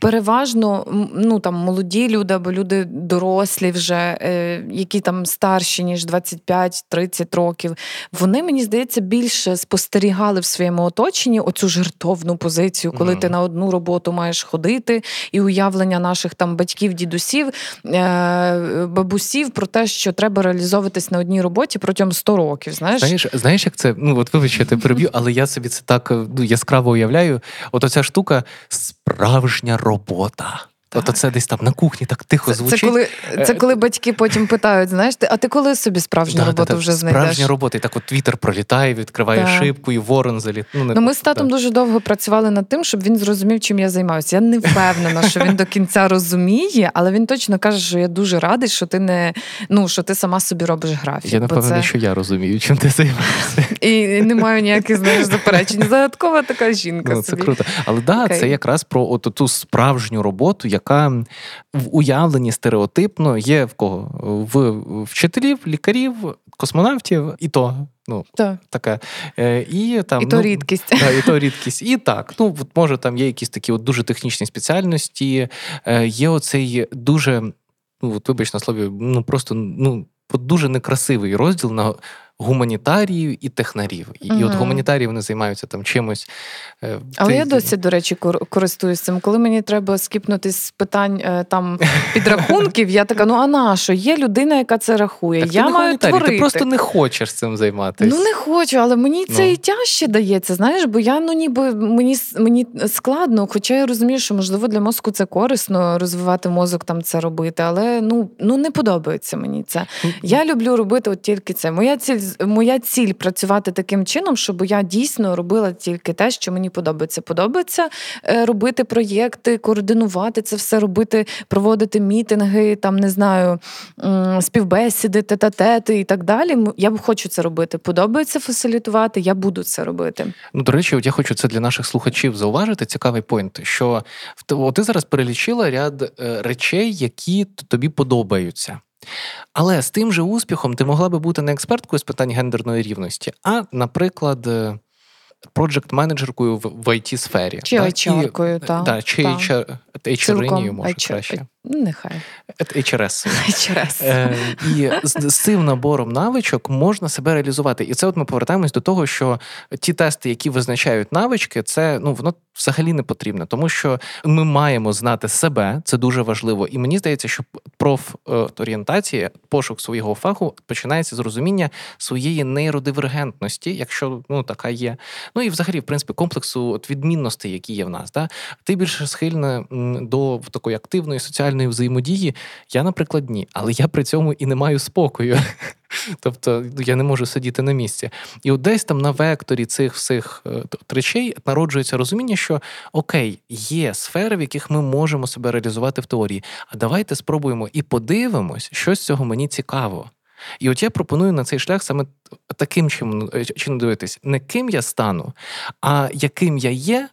переважно ну там молоді люди або люди дорослі, вже е, які там старші ніж 25-30 років. Вони мені здається більше спостерігали в своєму оточенні оцю жертовну позицію, коли mm. ти на одну роботу маєш ходити, і уявлення наших там батьків, дідусів, е, бабусів про те, що треба реалізовуватись на одній роботі протягом 100 років. Знаєш, знаєш, знаєш, як це ну от вибач, я тебе переб'ю, але я собі це так ну, яскраво уявляю. От оця штука справжня робота робота. Так. От це десь там на кухні так тихо звучить. Це коли це коли батьки потім питають, знаєш, ти, а ти коли собі справжню да, роботу да, вже знайдеш? Справжня робота, і так от вітер пролітає, відкриває да. шибку, і ворон заліт. Ну, ну Ми з татом дуже довго працювали над тим, щоб він зрозумів, чим я займаюся. Я не впевнена, що він до кінця розуміє, але він точно каже, що я дуже радий, що ти не ну що ти сама собі робиш графік. Я напевно, це... що я розумію, чим ти займаєшся. (laughs) І не маю ніяких знаєш, заперечень. Загадкова така жінка. Ну, Це круто. Але да, це якраз про от ту справжню роботу, яка в уявленні стереотипно є в кого? В вчителів, лікарів, космонавтів, і то. Ну, так. таке. Е, І там, і то ну, рідкість. Та, і то рідкість. І так, ну, от може там є якісь такі от дуже технічні спеціальності, е, є оцей дуже, ну, от вибач на слові, ну просто ну, дуже некрасивий розділ на гуманітаріїв і технарів. І, mm-hmm. і от гуманітарії вони займаються там чимось. Е, Але ти... я досі, до речі, користуюсь цим. Коли мені треба скіпнути з питань е, там (laughs) підрахунків, я така: ну а на що? Є людина, яка це рахує. Так я ти маю творити. Ти просто не хочеш цим займатися. Ну не хочу, але мені це ну. і тяжче дається. Знаєш, бо я ну ніби мені мені складно, хоча я розумію, що можливо для мозку це корисно розвивати мозок, там це робити, але ну ну не подобається мені це. Я люблю робити от тільки це. Моя ціль моя ціль працювати таким чином, щоб я дійсно робила тільки те, що мені подобається. Подобається е, робити проєкти, координувати це все робити, проводити мітинги, там не знаю, співбесіди, тета-тети і так далі. Я хочу це робити. Подобається фасилітувати, я буду це робити. Ну, до речі, от я хочу це для наших слухачів зауважити. Цікавий поінт, що ти зараз перелічила ряд е, речей, які тобі подобаються. Але з тим же успіхом ти могла би бути не експерткою з питань гендерної рівності, а, наприклад, проджект-менеджеркою в it сфері Чи HR-кою, так. Чи HR-інію, може краще. Нехай. HRS. (laughs) HRS. Е, І з, з цим набором навичок можна себе реалізувати. І це от ми повертаємось до того, що ті тести, які визначають навички, це ну воно взагалі не потрібно, тому що ми маємо знати себе, це дуже важливо. І мені здається, що профорієнтація, пошук свого фаху починається з розуміння своєї нейродивергентності, якщо ну така є. Ну і взагалі, в принципі, комплексу от відмінностей, які є в нас. Да? Ти більше схильна до такої активної соціальної взаємодії. Я, наприклад, ні, але я при цьому і не маю спокою. (laughs) Тобто я не можу сидіти на місці. І от десь там на векторі цих всіх е, речей народжується розуміння, що окей, є сфери, в яких ми можемо себе реалізувати в теорії. А давайте спробуємо і подивимось, що з цього мені цікаво. І от я пропоную на цей шлях саме таким чином е, дивитись, не ким я стану, а яким я є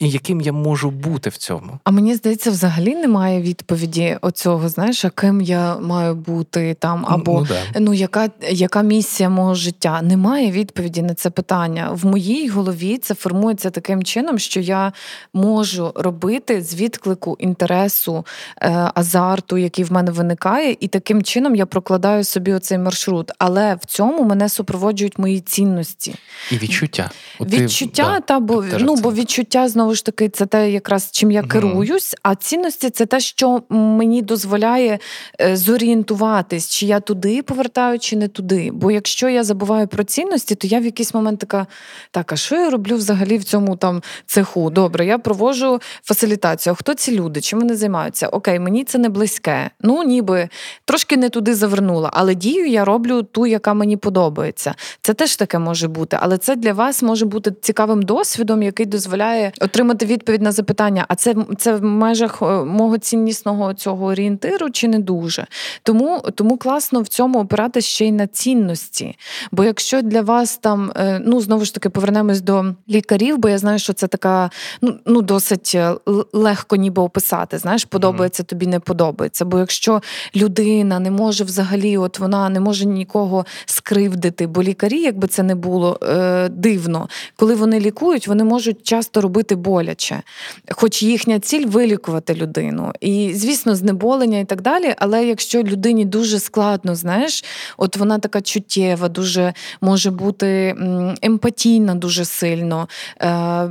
і яким я можу бути в цьому. А мені здається, взагалі немає відповіді оцього, знаєш, а ким я маю бути там, або ну, да. ну яка яка місія мого життя? Немає відповіді на це питання. В моїй голові це формується таким чином, що я можу робити з відклику інтересу, е, азарту, який в мене виникає, і таким чином я прокладаю собі оцей маршрут. Але в цьому мене супроводжують мої цінності і відчуття. Відчуття, ти, та бо ну бо відчуття знову знову ж таки це те, якраз чим я керуюсь, а цінності це те, що мені дозволяє е, зорієнтуватись, чи я туди повертаю, чи не туди. Бо якщо я забуваю про цінності, то я в якийсь момент така: так, а що я роблю взагалі в цьому там цеху? Добре, я провожу фасилітацію. Хто ці люди? Чим вони займаються? Окей, мені це не близьке. Ну, ніби трошки не туди завернула, але дію я роблю ту, яка мені подобається. Це теж таке може бути, але це для вас може бути цікавим досвідом, який дозволяє отримати відповідь на запитання: а це це в межах е, мого ціннісного цього орієнтиру чи не дуже? Тому тому класно в цьому опиратися ще й на цінності. Бо якщо для вас там, е, ну знову ж таки, повернемось до лікарів, бо я знаю, що це така ну ну досить е, легко ніби описати. Знаєш, подобається тобі, не подобається. Бо якщо людина не може взагалі, от вона не може нікого скривдити, бо лікарі, якби це не було е, дивно, коли вони лікують, вони можуть часто робити боляче, хоч їхня ціль вилікувати людину. І, звісно, знеболення і так далі. Але якщо людині дуже складно, знаєш, от вона така чуттєва, дуже може бути емпатійна дуже сильно, е,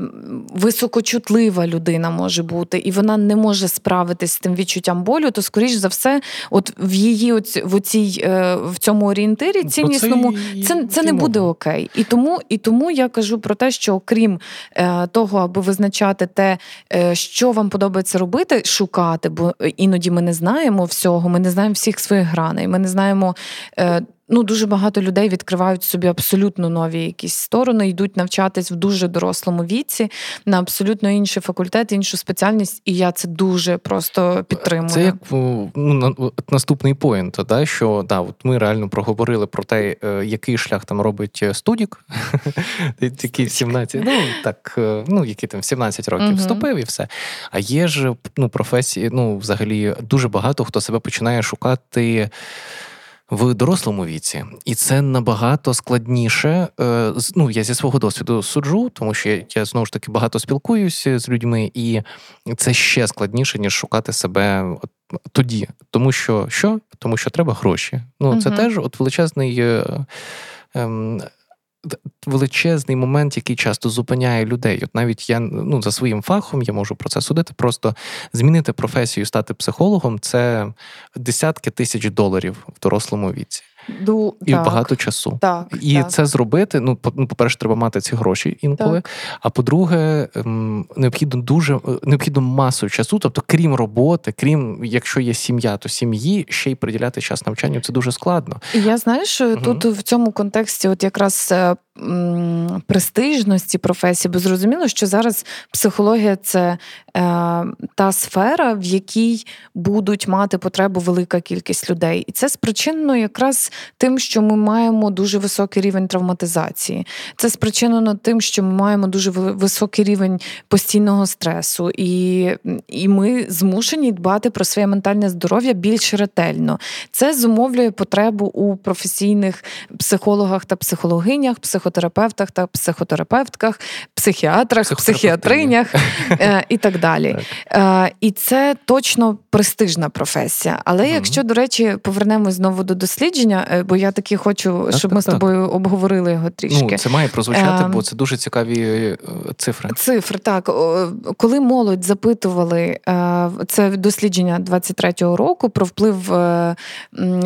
високочутлива людина може бути, і вона не може справитись з тим відчуттям болю, то скоріш за все, от в її в цій е, в цьому орієнтирі ціннісному це це не буде окей. І тому, і тому я кажу про те, що окрім е, того, аби визначати те, е, що вам подобається робити, шукати, бо іноді ми не знаємо всього, ми не знаємо всіх своїх граней, ми не знаємо ну дуже багато людей відкривають собі абсолютно нові якісь сторони, йдуть навчатись в дуже дорослому віці на абсолютно інший факультет, іншу спеціальність, і я це дуже просто підтримую. Це як ну, наступний поінт, да, що да, от ми реально проговорили про те, е, який шлях там робить е, студік, (laughs) який 17, ну так, е, ну які там 17 років вступив і все. А є ж ну, професії, ну взагалі дуже багато хто себе починає шукати в дорослому віці, і це набагато складніше. Е, ну я зі свого досвіду суджу, тому що я, я знову ж таки багато спілкуюся з людьми, і це ще складніше ніж шукати себе тоді, тому що що? Тому що треба гроші. Ну це угу. теж от величезний. Е, ем, величезний момент, який часто зупиняє людей. От навіть я ну за своїм фахом я можу про це судити. Просто змінити професію, стати психологом це десятки тисяч доларів в дорослому віці. Ду, і так, багато часу. Так, І так. це зробити. Ну, ну, по-перше, треба мати ці гроші інколи. Так. А по-друге, ем, необхідно дуже е, необхідно масу часу. Тобто, крім роботи, крім якщо є сім'я, то сім'ї ще й приділяти час навчанню. Це дуже складно. Я знаєш, угу. тут в цьому контексті, от якраз е, престижності професії, бо зрозуміло, що зараз психологія це е, та сфера, в якій будуть мати потребу велика кількість людей. І це спричинено якраз тим, що ми маємо дуже високий рівень травматизації. Це спричинено тим, що ми маємо дуже високий рівень постійного стресу, і, і ми змушені дбати про своє ментальне здоров'я більш ретельно. Це зумовлює потребу у професійних психологах та психологинях, психотерапевтах та психотерапевтках, психіатрах, психіатринях е, і так далі. Так. Е, і це точно престижна професія. Але якщо, до речі, повернемось знову до дослідження, бо я таки хочу, так, щоб так, ми з тобою обговорили його трішки. Ну, Це має прозвучати, бо це дуже цікаві цифри. Цифри, так. Коли молодь запитували це дослідження 23-го року про вплив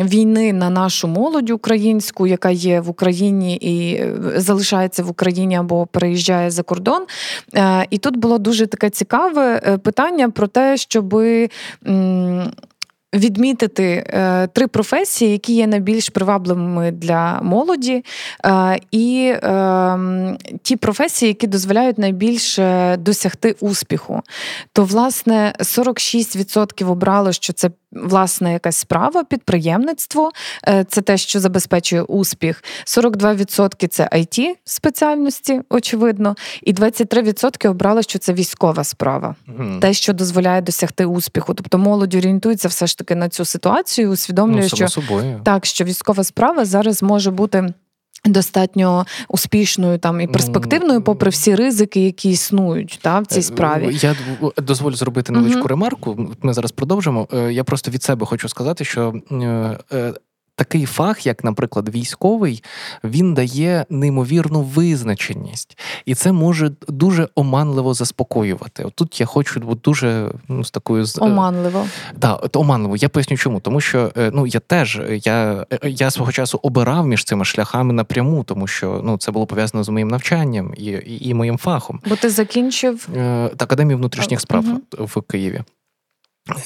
війни на нашу молодь українську, яка є в Україні і залишається в Україні або переїжджає за кордон. Е, і тут було дуже таке цікаве е, питання про те, щоби відмітити е, три професії, які є найбільш привабливими для молоді, е, і е, ті професії, які дозволяють найбільше досягти успіху. То, власне, 46% обрало, що це. Власне, якась справа, підприємництво е, це те, що забезпечує успіх. 42% це it спеціальності, очевидно, і 23% обрали, що це військова справа, mm те, що дозволяє досягти успіху. Тобто молодь орієнтується все ж таки таки на цю ситуацію, усвідомлює, ну, що собою. так, що військова справа зараз може бути. Достатньо успішною там і перспективною, попри всі ризики, які існують та, в цій е, справі. Я дозволю зробити невеличку uh-huh. ремарку. Ми зараз продовжимо. Е, я просто від себе хочу сказати, що е, такий фах, як, наприклад, військовий, він дає неймовірну визначеність, і це може дуже оманливо заспокоювати. От Тут я хочу дуже ну, з такою оманливо. Так, да, оманливо. Я поясню, чому тому, що ну я теж я я свого часу обирав між цими шляхами напряму, тому що ну це було пов'язано з моїм навчанням і, і, і моїм фахом. Бо ти закінчив академію внутрішніх справ угу. в Києві.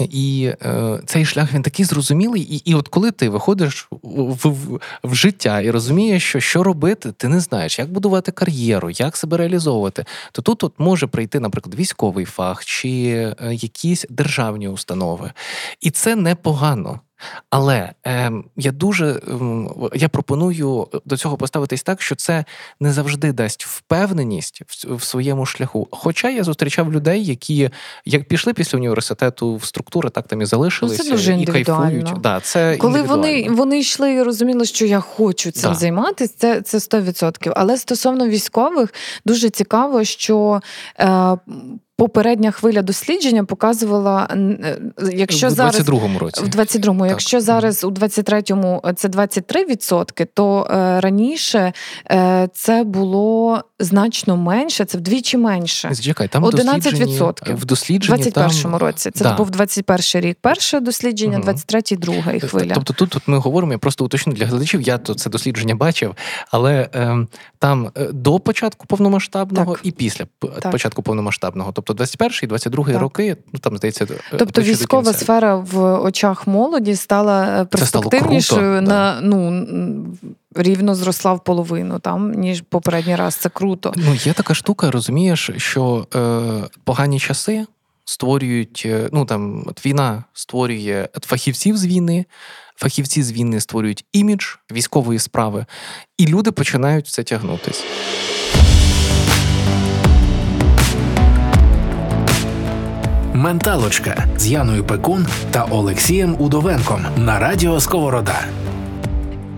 І е, цей шлях він такий зрозумілий. І і от коли ти виходиш в, в в, життя і розумієш, що що робити, ти не знаєш, як будувати кар'єру, як себе реалізовувати, то тут от може прийти, наприклад, військовий фах чи е, якісь державні установи. І це непогано. Але е, я дуже е, я пропоную до цього поставитись так, що це не завжди дасть впевненість в, в своєму шляху. Хоча я зустрічав людей, які як пішли після університету в структури, так там і залишилися ну, це дуже і кайфують. Да, це Коли вони вони йшли і розуміли, що я хочу цим да. займатися, це це 100%. Але стосовно військових, дуже цікаво, що. Е, Попередня хвиля дослідження показувала, е, якщо в зараз 22-му році в 22-му, якщо зараз у 23-му це 23%, то е, раніше е, це було значно менше, це вдвічі менше. Зачекай, там 11%. В дослідженні в 21-му році. Це да. був 21 рік. Перше дослідження, 23-й друга і хвиля. Тобто тут, тут ми говоримо, я просто уточню для глядачів. Я то це дослідження бачив, але е, там е, до початку повномасштабного так. і після так. початку повномасштабного. Тобто Тобто 21-й, 22-й роки, ну там здається, е, тобто військова сфера в очах молоді стала перспективнішою на ну рівно зросла в половину там, ніж попередній раз. Це круто. Ну є така штука, розумієш, що е, погані часи. Створюють, е, ну там от війна створює фахівців з війни, фахівці з війни створюють імідж військової справи, і люди починають це тягнутись. Менталочка з Яною Пекун та Олексієм Удовенком на радіо Сковорода.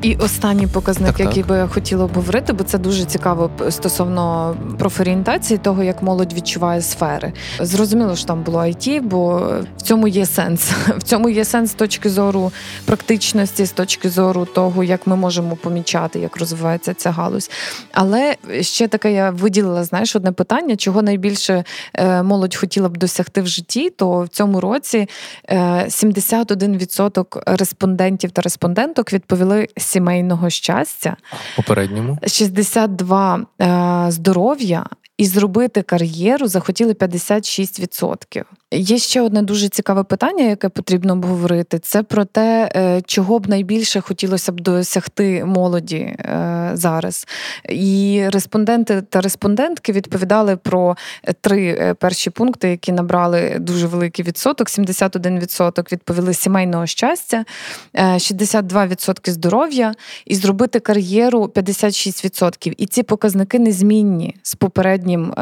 І останній показник, так, який так. би я хотіла обговорити, бо це дуже цікаво стосовно профорієнтації, того як молодь відчуває сфери. Зрозуміло, що там було IT, бо в цьому є сенс. (laughs) В цьому є сенс з точки зору практичності, з точки зору того, як ми можемо помічати, як розвивається ця галузь. Але ще таке я виділила, знаєш, одне питання, чого найбільше е, молодь хотіла б досягти в житті, то в цьому році 71% е, респондентів та респонденток відповіли сімейного щастя, попередньому 62 е, здоров'я і зробити кар'єру захотіли 56%. Є ще одне дуже цікаве питання, яке потрібно обговорити. Це про те, е, чого б найбільше хотілося б досягти молоді е, зараз. І респонденти та респондентки відповідали про три е, перші пункти, які набрали дуже великий відсоток. 71% відповіли сімейного щастя, 62% здоров'я і зробити кар'єру 56%. І ці показники незмінні з попереднім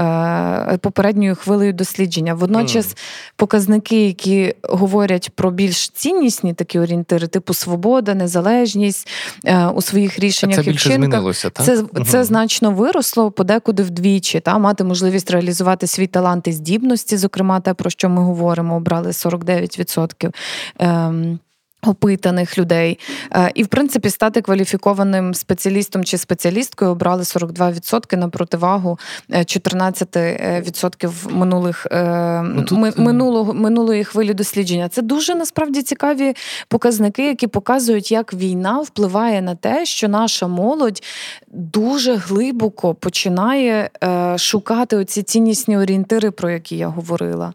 попередньою хвилею дослідження. Водночас показники, які говорять про більш ціннісні такі орієнтири, типу свобода, незалежність е, у своїх рішеннях це більше змінилося, так? Це угу. це значно виросло подекуди вдвічі. Та мати можливість реалізувати свій талант і здібності, зокрема, те, про що ми говоримо, обрали 49%. Ем, Опитаних людей. Е, і, в принципі, стати кваліфікованим спеціалістом чи спеціалісткою обрали 42% на противагу 14% е, минулих е, ну, тут... минулого минулої хвилі дослідження. Це дуже насправді цікаві показники, які показують, як війна впливає на те, що наша молодь дуже глибоко починає шукати оці ціннісні орієнтири, про які я говорила,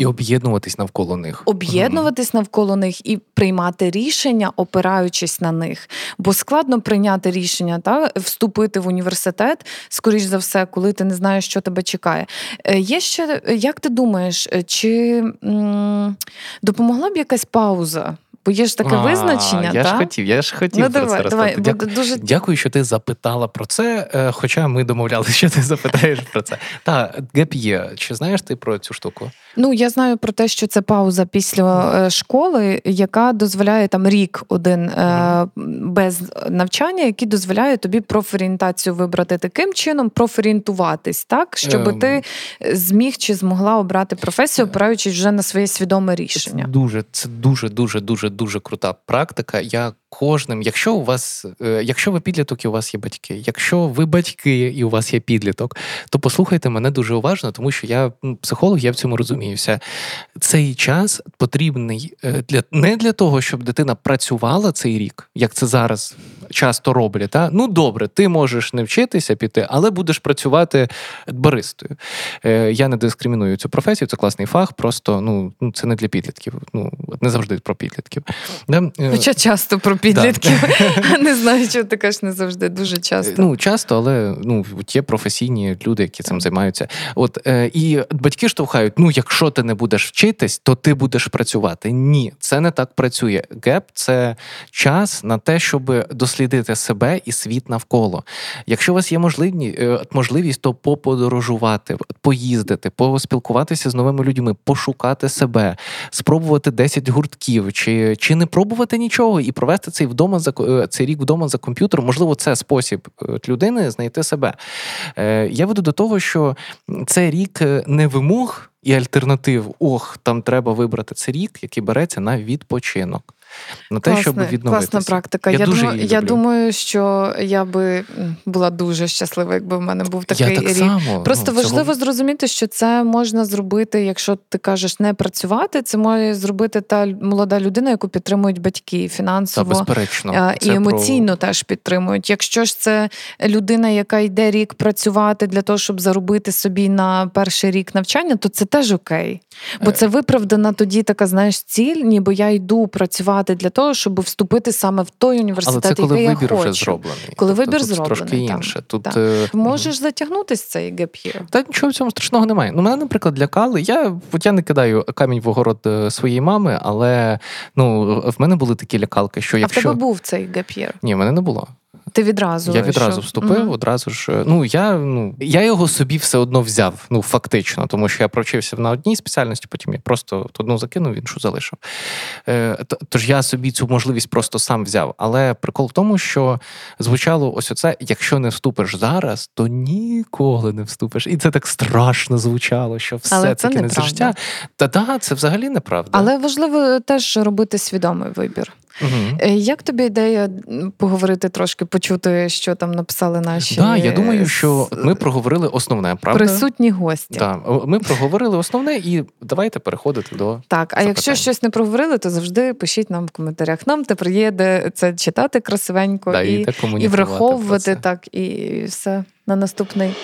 і об'єднуватись навколо них, об'єднуватись навколо них і приймати рішення, опираючись на них. Бо складно прийняти рішення, та вступити в університет, скоріш за все, коли ти не знаєш, що тебе чекає. Е, є ще, як ти думаєш, чи м- допомогла б якась пауза? Бо є ж таке а, визначення. Я та? ж хотів, я ж хотів ну, про давай, це давай, Дякую. Дуже... Дякую, що ти запитала про це. Е, хоча ми домовлялися, що ти запитаєш про це. Та геп є. Чи знаєш ти про цю штуку? Ну я знаю про те, що це пауза після е, школи, яка дозволяє там рік один mm. без навчання, який дозволяє тобі профорієнтацію вибрати таким чином, профорієнтуватись, так щоб um... ти зміг чи змогла обрати професію, опираючись вже на своє свідоме рішення. Це дуже, це дуже, дуже, дуже дуже крута практика. Я кожним, якщо у вас, е, якщо ви підліток і у вас є батьки, якщо ви батьки і у вас є підліток, то послухайте мене дуже уважно, тому що я психолог, я в цьому розуміюся. Цей час потрібний е, для не для того, щоб дитина працювала цей рік, як це зараз часто роблять. Та? Ну добре, ти можеш не вчитися піти, але будеш працювати баристою. Е, Я не дискриміную цю професію, це класний фах, просто ну, ну це не для підлітків. Ну не завжди про підлітків. Е, Хоча часто про підлітків. (laughs) Да. Не знаю, що ти кажеш не завжди, дуже часто. Ну, часто, але ну, є професійні люди, які цим займаються. От е, І батьки штовхають: ну, якщо ти не будеш вчитись, то ти будеш працювати. Ні, це не так працює. Геп це час на те, щоб дослідити себе і світ навколо. Якщо у вас є можливість, е, можливість, то поподорожувати, поїздити, поспілкуватися з новими людьми, пошукати себе, спробувати 10 гуртків, чи, чи не пробувати нічого і провести цей вдома за е, цей рік вдома за комп'ютером. Можливо, це спосіб е, людини знайти себе. Я веду до того, що це рік не вимог і альтернатив. Ох, там треба вибрати цей рік, який береться на відпочинок на те, Класне, щоб відновитися. Класна практика. Я, я дуже думаю, я думаю, що я би була дуже щаслива, якби в мене був такий я так рік. Само, Просто ну, важливо цього... зрозуміти, що це можна зробити, якщо ти кажеш не працювати, це може зробити та молода людина, яку підтримують батьки фінансово та, безперечно. і емоційно про... теж підтримують. Якщо ж це людина, яка йде рік працювати для того, щоб заробити собі на перший рік навчання, то це теж окей. Бо е. це виправдана тоді така, знаєш, ціль, ніби я йду працювати працювати для того, щоб вступити саме в той університет, Але це коли який вибір я хочу. вже зроблений. Коли тобто, вибір зроблений. Трошки інше. Тут так. Е... можеш затягнутися цей геп'єр. Та нічого в цьому страшного немає. Ну, мене, наприклад, лякали. Я я не кидаю камінь в огород е, своєї мами, але ну в мене були такі лякалки, що якщо... А в тебе був цей геп'єр? Ні, в мене не було. Ти відразу я відразу що? вступив, угу. одразу ж. Ну я ну я його собі все одно взяв. Ну фактично, тому що я провчився на одній спеціальності, потім я просто одну закинув, іншу залишив. Е, Тож я собі цю можливість просто сам взяв. Але прикол в тому, що звучало ось оце: якщо не вступиш зараз, то ніколи не вступиш. І це так страшно звучало, що все Але таки не життя. Та да, це взагалі неправда. Але важливо теж робити свідомий вибір. Угу. Як тобі ідея поговорити трошки, почути, що там написали наші? Да, я думаю, що ми проговорили основне, правда? Присутні гості. Да, Ми проговорили основне і давайте переходити до. Так, а якщо щось не проговорили, то завжди пишіть нам в коментарях. Нам тепер є де це читати красивенько да, і, і, і враховувати так, і все на наступний.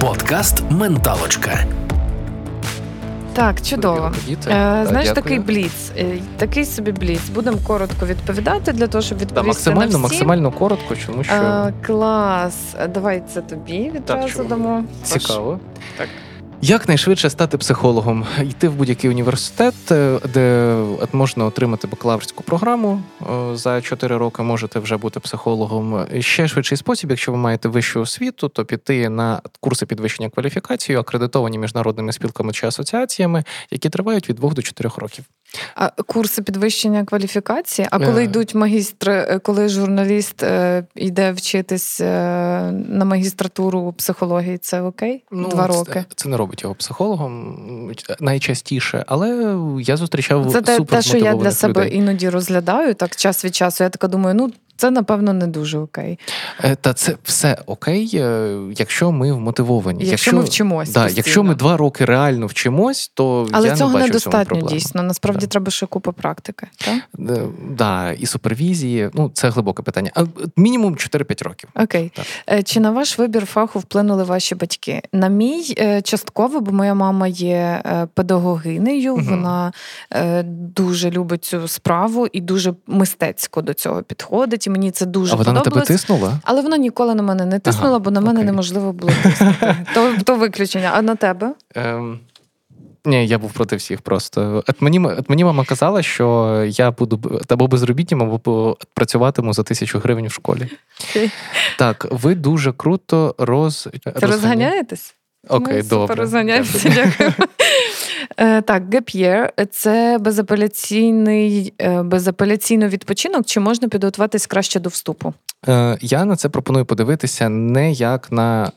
Подкаст Менталочка. Так, чудово. Е, знаєш, Дякую. такий бліц. Е, такий собі бліц. Будемо коротко відповідати для того, щоб відповісти. Да, максимально, на всі. максимально коротко, чому що. Е, клас. Давай це тобі відразу дамо. Цікаво. Так. Як найшвидше стати психологом, йти в будь-який університет, е, де можна отримати бакалаврську програму е, за 4 роки, можете вже бути психологом. Ще швидший спосіб, якщо ви маєте вищу освіту, то піти на курси підвищення кваліфікації, акредитовані міжнародними спілками чи асоціаціями, які тривають від 2 до 4 років. А курси підвищення кваліфікації? А коли е. йдуть магістри, коли журналіст йде вчитись на магістратуру психології, це окей? Ну, Два роки. Це, це не робить його психологом найчастіше, але я зустрічав це те, те, що я для себе людей. іноді розглядаю так час від часу. Я така думаю, ну це напевно не дуже окей. Е, та це все окей, е, якщо ми вмотивовані. Якщо, якщо ми вчимось. Да, Якщо ми два роки реально вчимось, то але я цього не бачу недостатньо дійсно. Насправді да. треба ще купа практики. Так, е, да, і супервізії. Ну це глибоке питання. А мінімум 4-5 років. Окей. Так. Чи на ваш вибір фаху вплинули ваші батьки? На мій частково, бо моя мама є педагогинею. Угу. Вона дуже любить цю справу і дуже мистецько до цього підходить і мені це дуже А вона на тебе тиснула? Але вона ніколи на мене не тиснула, ага, бо на мене окей. неможливо було тиснути. (laughs) То, то виключення. А на тебе? Ем... Ні, я був проти всіх просто. От мені от мені мама казала, що я буду або безробітнім, або працюватиму за тисячу гривень в школі. (laughs) Так, ви дуже круто роз... Розганяєтесь? Окей, Ми добре. Розганяємося, дякую. (laughs) Е, так, gap year – це безапеляційний, е, безапеляційний відпочинок, чи можна підготуватись краще до вступу? Е, я на це пропоную подивитися не як на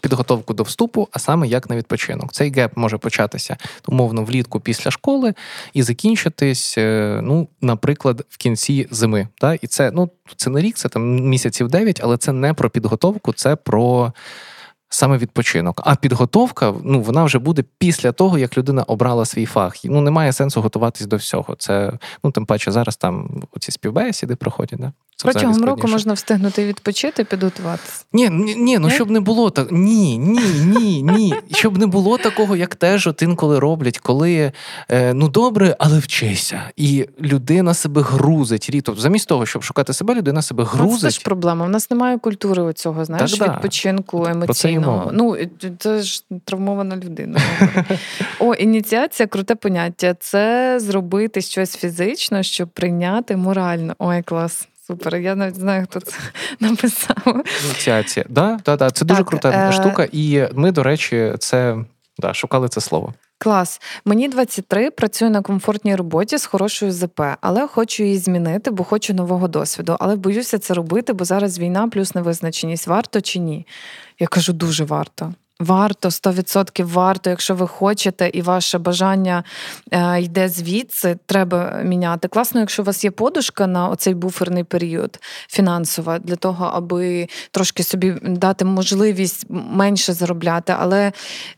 підготовку до вступу, а саме як на відпочинок. Цей геп може початися умовно влітку після школи і закінчитись, ну, наприклад, в кінці зими. Да? І це ну це не рік, це там місяців дев'ять, але це не про підготовку, це про саме відпочинок. А підготовка ну вона вже буде після того, як людина обрала свій фах. Ну немає сенсу готуватись до всього. Це ну тим паче зараз там оці співбесіди проходять. Да? Це Протягом року можна встигнути відпочити, підготуватися. Ні, ні, ні, ну щоб не було так. Ні, ні, ні, ні. Щоб не було такого, як теж от інколи роблять, коли е, ну добре, але вчися. І людина себе грузить. Тобто, замість того, щоб шукати себе, людина себе грузить. Це ж проблема. У нас немає культури оцього, знаєш, так, відпочинку емоційного. Ну це ж травмована людина. О, ініціація круте поняття. Це зробити щось фізично, щоб прийняти морально. Ой, клас. Супер, я навіть знаю, хто це (laughs) написав. Ініціація. Да, да, да. Це дуже крута е... штука, і ми, до речі, це да, шукали це слово. Клас. Мені 23, працюю на комфортній роботі з хорошою ЗП, але хочу її змінити, бо хочу нового досвіду. Але боюся це робити, бо зараз війна плюс невизначеність. Варто чи ні? Я кажу, дуже варто. Варто, 100% варто, якщо ви хочете, і ваше бажання е, йде звідси, треба міняти. Класно, якщо у вас є подушка на оцей буферний період фінансова, для того, аби трошки собі дати можливість менше заробляти. Але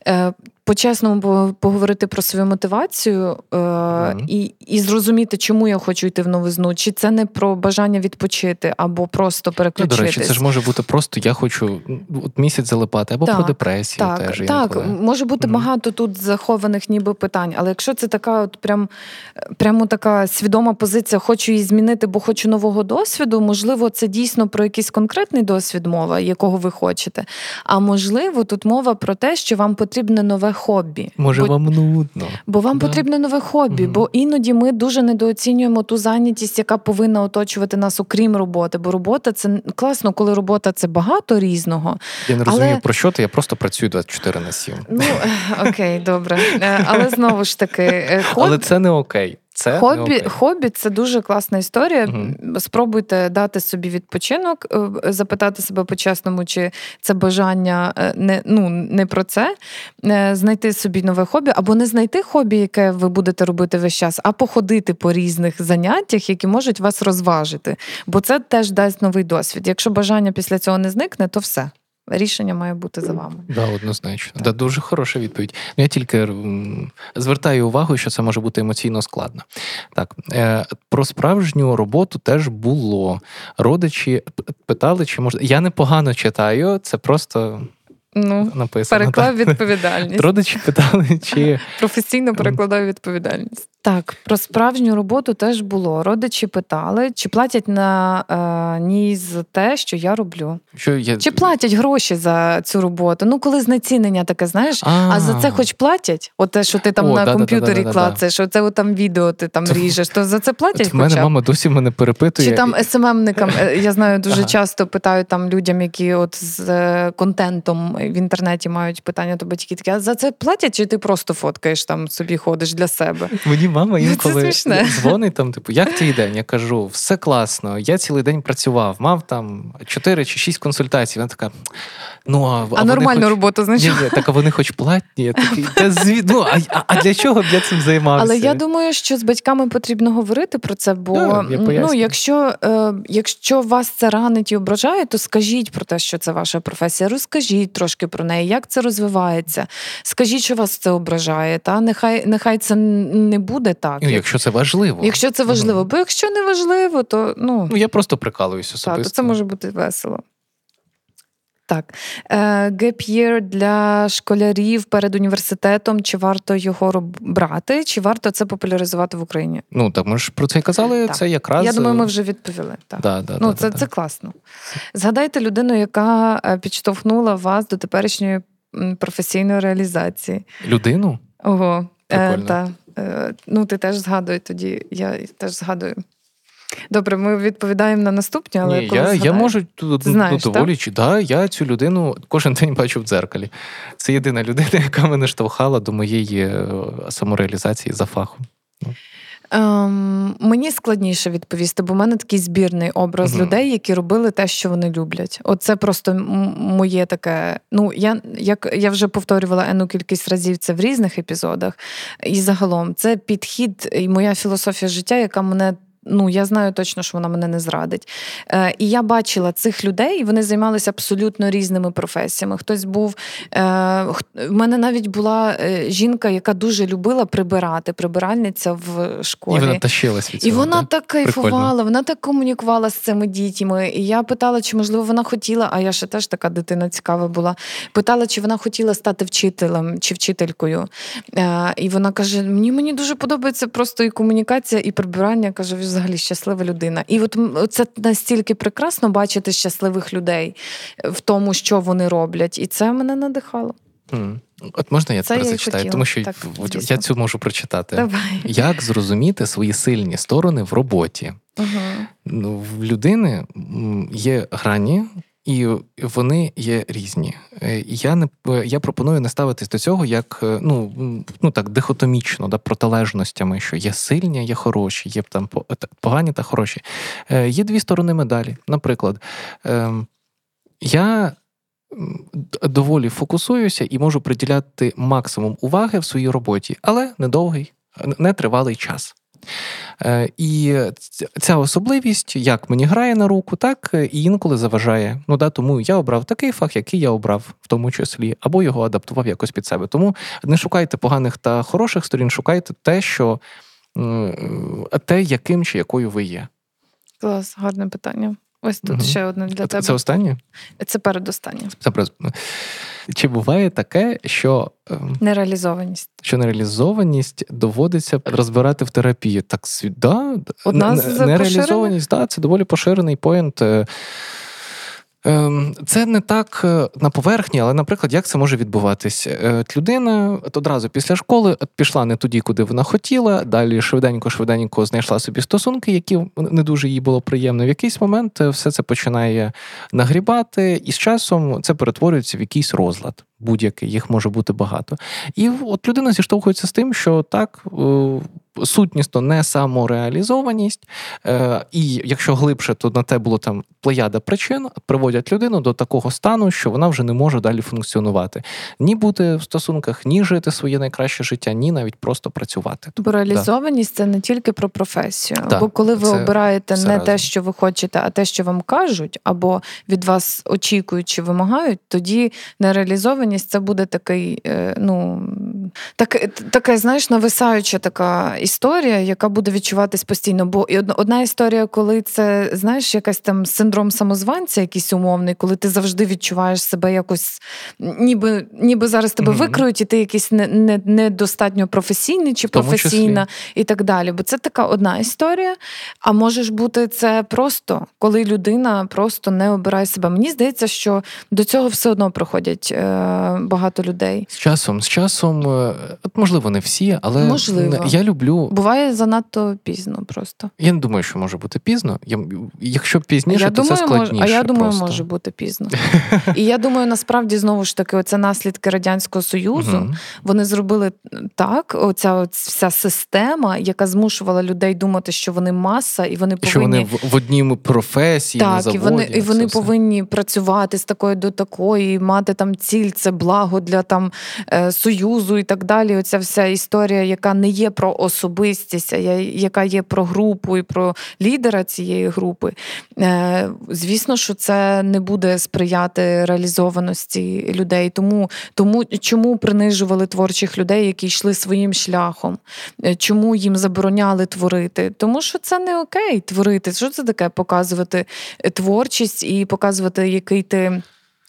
е, по-чесному поговорити про свою мотивацію е, mm-hmm. і і зрозуміти, чому я хочу йти в новизну, чи це не про бажання відпочити або просто переключитись. Ну, до речі, це ж може бути просто я хочу от місяць залипати, або так, про депресію. Так, теж так може бути mm-hmm. багато тут захованих, ніби питань. Але якщо це така, от прям прямо така свідома позиція, хочу її змінити, бо хочу нового досвіду. Можливо, це дійсно про якийсь конкретний досвід мова, якого ви хочете. А можливо, тут мова про те, що вам потрібне нове хобі. Може, бо, вам нудно. Бо вам да. потрібне нове хобі, mm бо іноді ми дуже недооцінюємо ту зайнятість, яка повинна оточувати нас, окрім роботи. Бо робота це класно, коли робота це багато різного. Я не розумію, але... про що ти, я просто працюю 24 на 7. Ну окей, добре. Е, але знову ж таки, е, хобі... але це не окей. Це хобі, хобі це дуже класна історія. Угу. Спробуйте дати собі відпочинок, е, запитати себе по-чесному, чи це бажання е, не ну, не про це, е, знайти собі нове хобі, або не знайти хобі, яке ви будете робити весь час, а походити по різних заняттях, які можуть вас розважити. Бо це теж дасть новий досвід. Якщо бажання після цього не зникне, то все. Рішення має бути за вами. Да, однозначно. Да, Дуже хороша відповідь. Ну, Я тільки звертаю увагу, що це може бути емоційно складно. Так, е, про справжню роботу теж було. Родичі питали, чи можна. Я непогано читаю, це просто. Ну, написано. Переклав відповідальність. Родичі питали, чи професійно перекладаю відповідальність. Так, про справжню роботу теж було. Родичі питали, чи платять на е, ній за те, що я роблю. Що я... Чи платять гроші за цю роботу? Ну, коли знецінення таке, знаєш, а, а за це хоч платять? От те, що ти там О, на да, комп'ютері клацаєш, оце от там відео ти там ріжеш, то за це платять? В мене мама досі мене перепитує. Чи там СММникам, е, я знаю, дуже часто питають там людям, які от з е, контентом в інтернеті мають питання до батьків такі, а за це платять, чи ти просто фоткаєш там собі ходиш для себе? Мені мама ну, інколи дзвонить там, типу, як твій день? Я кажу, все класно, я цілий день працював, мав там 4 чи 6 консультацій. Вона така. Ну, а а, нормальну хоч... роботу значить. Ні, так а вони хоч платні. Я такий, та ну, а, а для чого б я цим займався? Але я думаю, що з батьками потрібно говорити про це, бо я ну, якщо е, якщо вас це ранить і ображає, то скажіть про те, що це ваша професія. Розкажіть трошки про неї, як це розвивається. Скажіть, що вас це ображає. Та нехай нехай це не буде так. Ну, Якщо це важливо. Якщо це важливо, бо якщо не важливо, то ну Ну я просто прикалуюся особисто. Так, то це може бути весело. Так, Year для школярів перед університетом. Чи варто його брати, чи варто це популяризувати в Україні? Ну так ми ж про це казали. Так. Це якраз я думаю, ми вже відповіли. Так. Да, да, ну да, це, це класно. Згадайте людину, яка е, підштовхнула вас до теперішньої професійної реалізації. Людину? Ого, е, та. Е, ну ти теж згадуй тоді. Я теж згадую. Добре, ми відповідаємо на наступні, але Ні, я я можу тут ну, доволі чи да, я цю людину кожен день бачу в дзеркалі. Це єдина людина, (laughs) яка мене штовхала до моєї е, самореалізації за фахом. Ем, Мені складніше відповісти, бо в мене такий збірний образ угу. людей, які робили те, що вони люблять. Оце просто моє таке. Ну я як я вже повторювала ену кількість разів це в різних епізодах. І загалом це підхід і моя філософія життя, яка мене ну я знаю точно, що вона мене не зрадить. Е, І я бачила цих людей, вони займалися абсолютно різними професіями. Хтось був е, в мене навіть була е, жінка, яка дуже любила прибирати, прибиральниця в школі. І вона тащилась від цього, І вона да? так кайфувала, Прикольно. вона так комунікувала з цими дітьми. І я питала, чи можливо вона хотіла, а я ще теж така дитина цікава була. Питала, чи вона хотіла стати вчителем чи вчителькою. Е, І вона каже: Мені мені дуже подобається просто і комунікація, і прибирання. каже, взагалі щаслива людина. І от це настільки прекрасно бачити щасливих людей в тому, що вони роблять, і це мене надихало. Mm. От можна я це тепер зачитаю, тому що так, я цю можу прочитати. Давай. Як зрозуміти свої сильні сторони в роботі? Угу. В людини є грані, і вони є різні. Е, я не я пропоную не ставитись до цього як е, ну ну так дихотомічно, да, протилежностями, що є сильні, є хороші, є там погані та хороші. Е, Є дві сторони медалі. Наприклад, е, я доволі фокусуюся і можу приділяти максимум уваги в своїй роботі, але недовгий, нетривалий час. Е, і ця особливість як мені грає на руку, так і інколи заважає. Ну да, тому я обрав такий фах, який я обрав, в тому числі, або його адаптував якось під себе. Тому не шукайте поганих та хороших сторін, шукайте те, що те, яким чи якою ви є. Клас, гарне питання. Ось тут угу. ще одне для тебе. Це останнє? Це передостаннє. Це Чи буває таке, що ем, нереалізованість Що нереалізованість доводиться розбирати в терапії? Так да, Одна нереалізованість, да, це доволі поширений поінт. Ем, це не так е, на поверхні, але, наприклад, як це може відбуватись? Е, людина одразу після школи пішла не туди, куди вона хотіла. Далі швиденько-швиденько знайшла собі стосунки, які не дуже їй було приємно. В якийсь момент е, все це починає нагрібати, і з часом це перетворюється в якийсь розлад. Будь-який, їх може бути багато. І от людина зіштовхується з тим, що так сутнісно не самореалізованість, е, і якщо глибше, то на те було там плеяда причин, приводять людину до такого стану, що вона вже не може далі функціонувати. Ні бути в стосунках, ні жити своє найкраще життя, ні навіть просто працювати. Бо реалізованість да. це не тільки про професію. Да, Бо коли ви обираєте не разом. те, що ви хочете, а те, що вам кажуть, або від вас очікують чи вимагають, тоді нереалізованість це буде такий, е, ну так, таке, знаєш, нависаюча така історія, яка буде відчуватись постійно. Бо одна історія, коли це знаєш, якась там синдром самозванця, якийсь умовний, коли ти завжди відчуваєш себе якось, ніби ніби зараз тебе mm-hmm. викриють, і ти якийсь недостатньо не, не професійний чи професійна і так далі. Бо це така одна історія. А може ж бути це просто, коли людина просто не обирає себе. Мені здається, що до цього все одно проходять е, багато людей. З часом, з часом, е, можливо, не всі, але можливо. я люблю люблю. Буває занадто пізно просто. Я не думаю, що може бути пізно. Я, Якщо пізніше, я то думаю, це складніше. Мож, а я думаю, просто. може бути пізно. (laughs) І я думаю, насправді знову ж таки, оце наслідки Радянського Союзу. Угу. Вони зробили так, оця вся система, яка змушувала людей думати, що вони маса, і вони повинні. Що вони в, в одній професії. Так, на заводі, і вони і вони повинні працювати з такої до такої, мати там ціль, це благо для там е, союзу і так далі. Оця вся історія, яка не є про особистість особистість, яка є про групу і про лідера цієї групи. Е, звісно, що це не буде сприяти реалізованості людей. Тому тому чому принижували творчих людей, які йшли своїм шляхом? Е, чому їм забороняли творити? Тому що це не окей творити. Що це таке? Показувати творчість і показувати, який ти.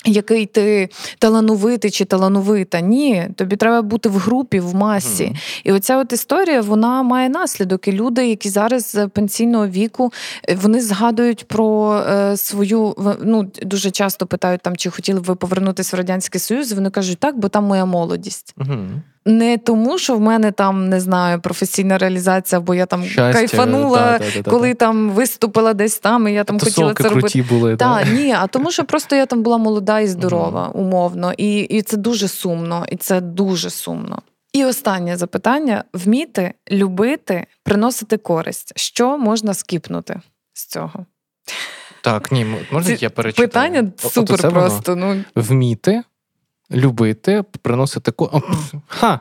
Який ти талановитий чи талановита? Ні, тобі треба бути в групі, в масі. Mm. І оця от історія вона має наслідок. І люди, які зараз пенсійного віку, вони згадують про е, свою ну дуже часто питають там, чи хотіли б ви повернутися в радянський союз. Вони кажуть, так, бо там моя молодість. Mm. Не тому, що в мене там не знаю професійна реалізація, бо я там Щастя, кайфанула, да, да, да, коли там виступила десь там, і я там хотіла це робити. були. Та, ні, а тому, що просто я там була молода і здорова, умовно, і, і це дуже сумно, і це дуже сумно. І останнє запитання: вміти любити, приносити користь. Що можна скіпнути з цього? Так, ні, можна Ці я перечитаю? Питання супер просто. Ну. Вміти. Любити, приносити ко. Ха!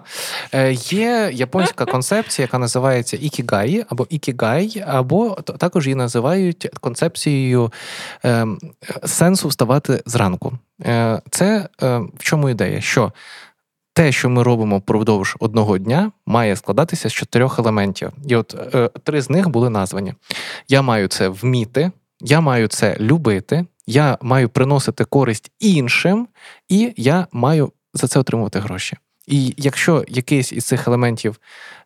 Е, Є японська концепція, яка називається ікігаї або ікігай, або також її називають концепцією е, сенсу вставати зранку. Е, Це е, в чому ідея? Що те, що ми робимо впродовж одного дня, має складатися з чотирьох елементів. І от е, три з них були названі. Я маю це вміти, я маю це любити, я маю приносити користь іншим, і я маю за це отримувати гроші. І якщо якийсь із цих елементів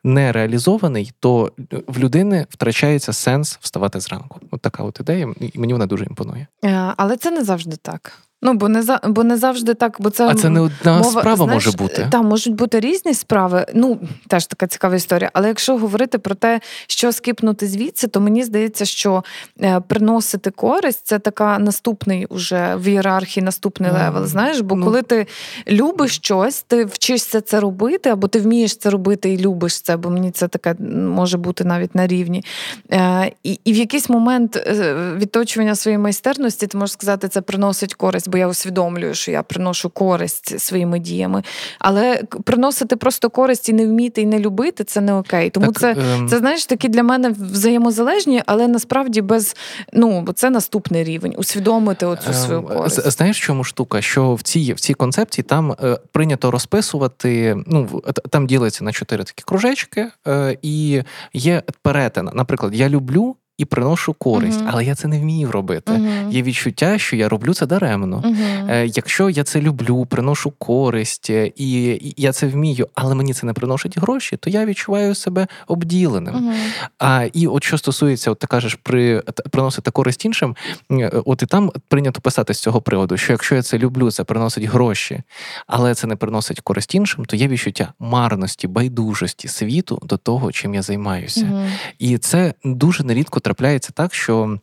не реалізований, то в людини втрачається сенс вставати зранку. От така от ідея, і мені вона дуже імпонує. Е, але це не завжди так. Ну, бо не за бо не завжди так, бо це а це не одна мова, справа знаєш, може бути. Там можуть бути різні справи. Ну теж така цікава історія. Але якщо говорити про те, що скипнути звідси, то мені здається, що е, приносити користь це така наступний уже в ієрархії, наступний mm. левел. Знаєш, бо mm. коли ти любиш щось, ти вчишся це робити, або ти вмієш це робити і любиш це, бо мені це таке може бути навіть на рівні. Е, І і в якийсь момент е, відточування своєї майстерності, ти можеш сказати, це приносить користь користь, бо я усвідомлюю, що я приношу користь своїми діями. Але приносити просто користь і не вміти, і не любити це не окей. Тому так, це, ем... це знаєш, такі для мене взаємозалежні, але насправді без ну бо це наступний рівень. Усвідомити оцю ем... свою користь. Знаєш, чому штука? Що в цій в цій концепції там е, прийнято розписувати. Ну там ділиться на чотири такі кружечки, е, і є перетин. Наприклад, я люблю і приношу користь, uh-huh. але я це не вмію робити. Uh-huh. Є відчуття, що я роблю це даремно. Uh-huh. Якщо я це люблю, приношу користь, е, і я це вмію, але мені це не приносить гроші, то я відчуваю себе обділеним. А і от що стосується, от ти кажеш, при приносити користь іншим, е, от і там прийнято писати з цього приводу, що якщо я це люблю, це приносить гроші, але це не приносить користь іншим, то є відчуття марності, байдужості світу до того, чим я займаюся. І це дуже нерідко трапляється так, що.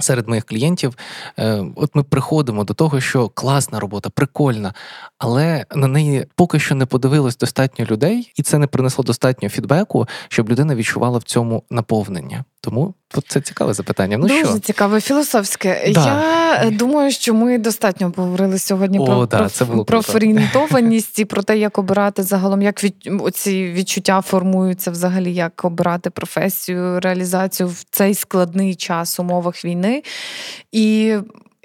Серед моїх клієнтів, е, от ми приходимо до того, що класна робота, прикольна, але на неї поки що не подивилось достатньо людей, і це не принесло достатньо фідбеку, щоб людина відчувала в цьому наповнення. Тому це цікаве запитання. Ну Дуже що? цікаве, філософське. Да. Я думаю, що ми достатньо поговорили сьогодні О, про да, про, це було про форієнтованість і про те, як обирати загалом, як від, оці відчуття формуються взагалі, як обирати професію, реалізацію в цей складний час умовах війни. І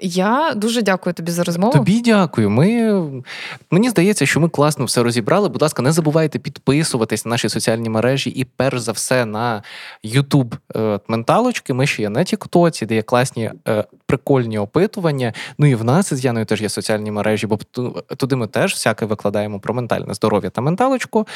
я дуже дякую тобі за розмову. Тобі дякую. Ми Мені здається, що ми класно все розібрали. Будь ласка, не забувайте підписуватись на наші соціальні мережі і, перш за все, на Ютуб е, менталочки. Ми ще є на Тіктоці, де є класні е, прикольні опитування. Ну і в нас з Яною теж є соціальні мережі, бо туди ми теж всяке викладаємо про ментальне здоров'я та менталочку.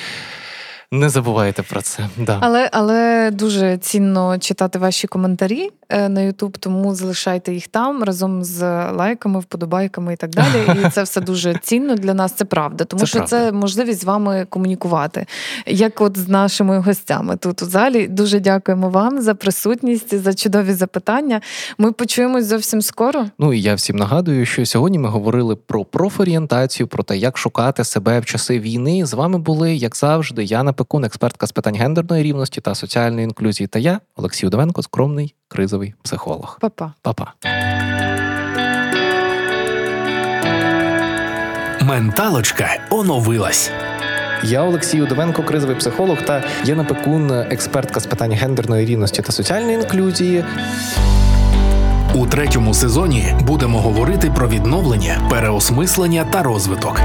Не забувайте про це. Да. Але але дуже цінно читати ваші коментарі е, на Ютуб, тому залишайте їх там разом з лайками, вподобайками і так далі. І це все дуже (laughs) цінно для нас. Це правда, тому це що правда. це можливість з вами комунікувати, як от з нашими гостями тут у залі. Дуже дякуємо вам за присутність, за чудові запитання. Ми почуємось зовсім скоро. Ну і я всім нагадую, що сьогодні ми говорили про профорієнтацію, про те, як шукати себе в часи війни. З вами були, як завжди, Яна Пекун, експертка з питань гендерної рівності та соціальної інклюзії. Та я, Олексій Удовенко, скромний кризовий психолог. Па-па. Па-па. Менталочка оновилась. Я Олексій Удовенко, кризовий психолог та Єна Пекун, експертка з питань гендерної рівності та соціальної інклюзії. Третьому сезоні будемо говорити про відновлення, переосмислення та розвиток.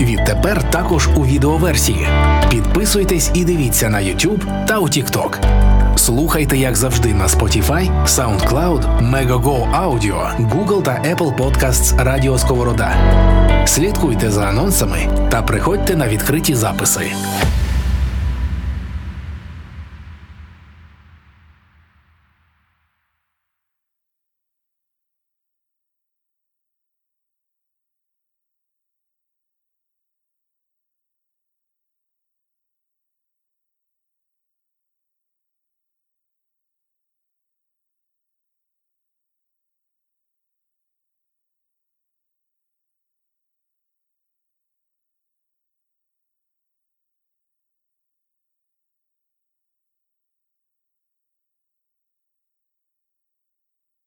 Відтепер також у відеоверсії. Підписуйтесь і дивіться на YouTube та у TikTok. Слухайте, як завжди, на Spotify, SoundCloud, Megogo Audio, Google та Apple Podcasts Радіо Сковорода. Слідкуйте за анонсами та приходьте на відкриті записи.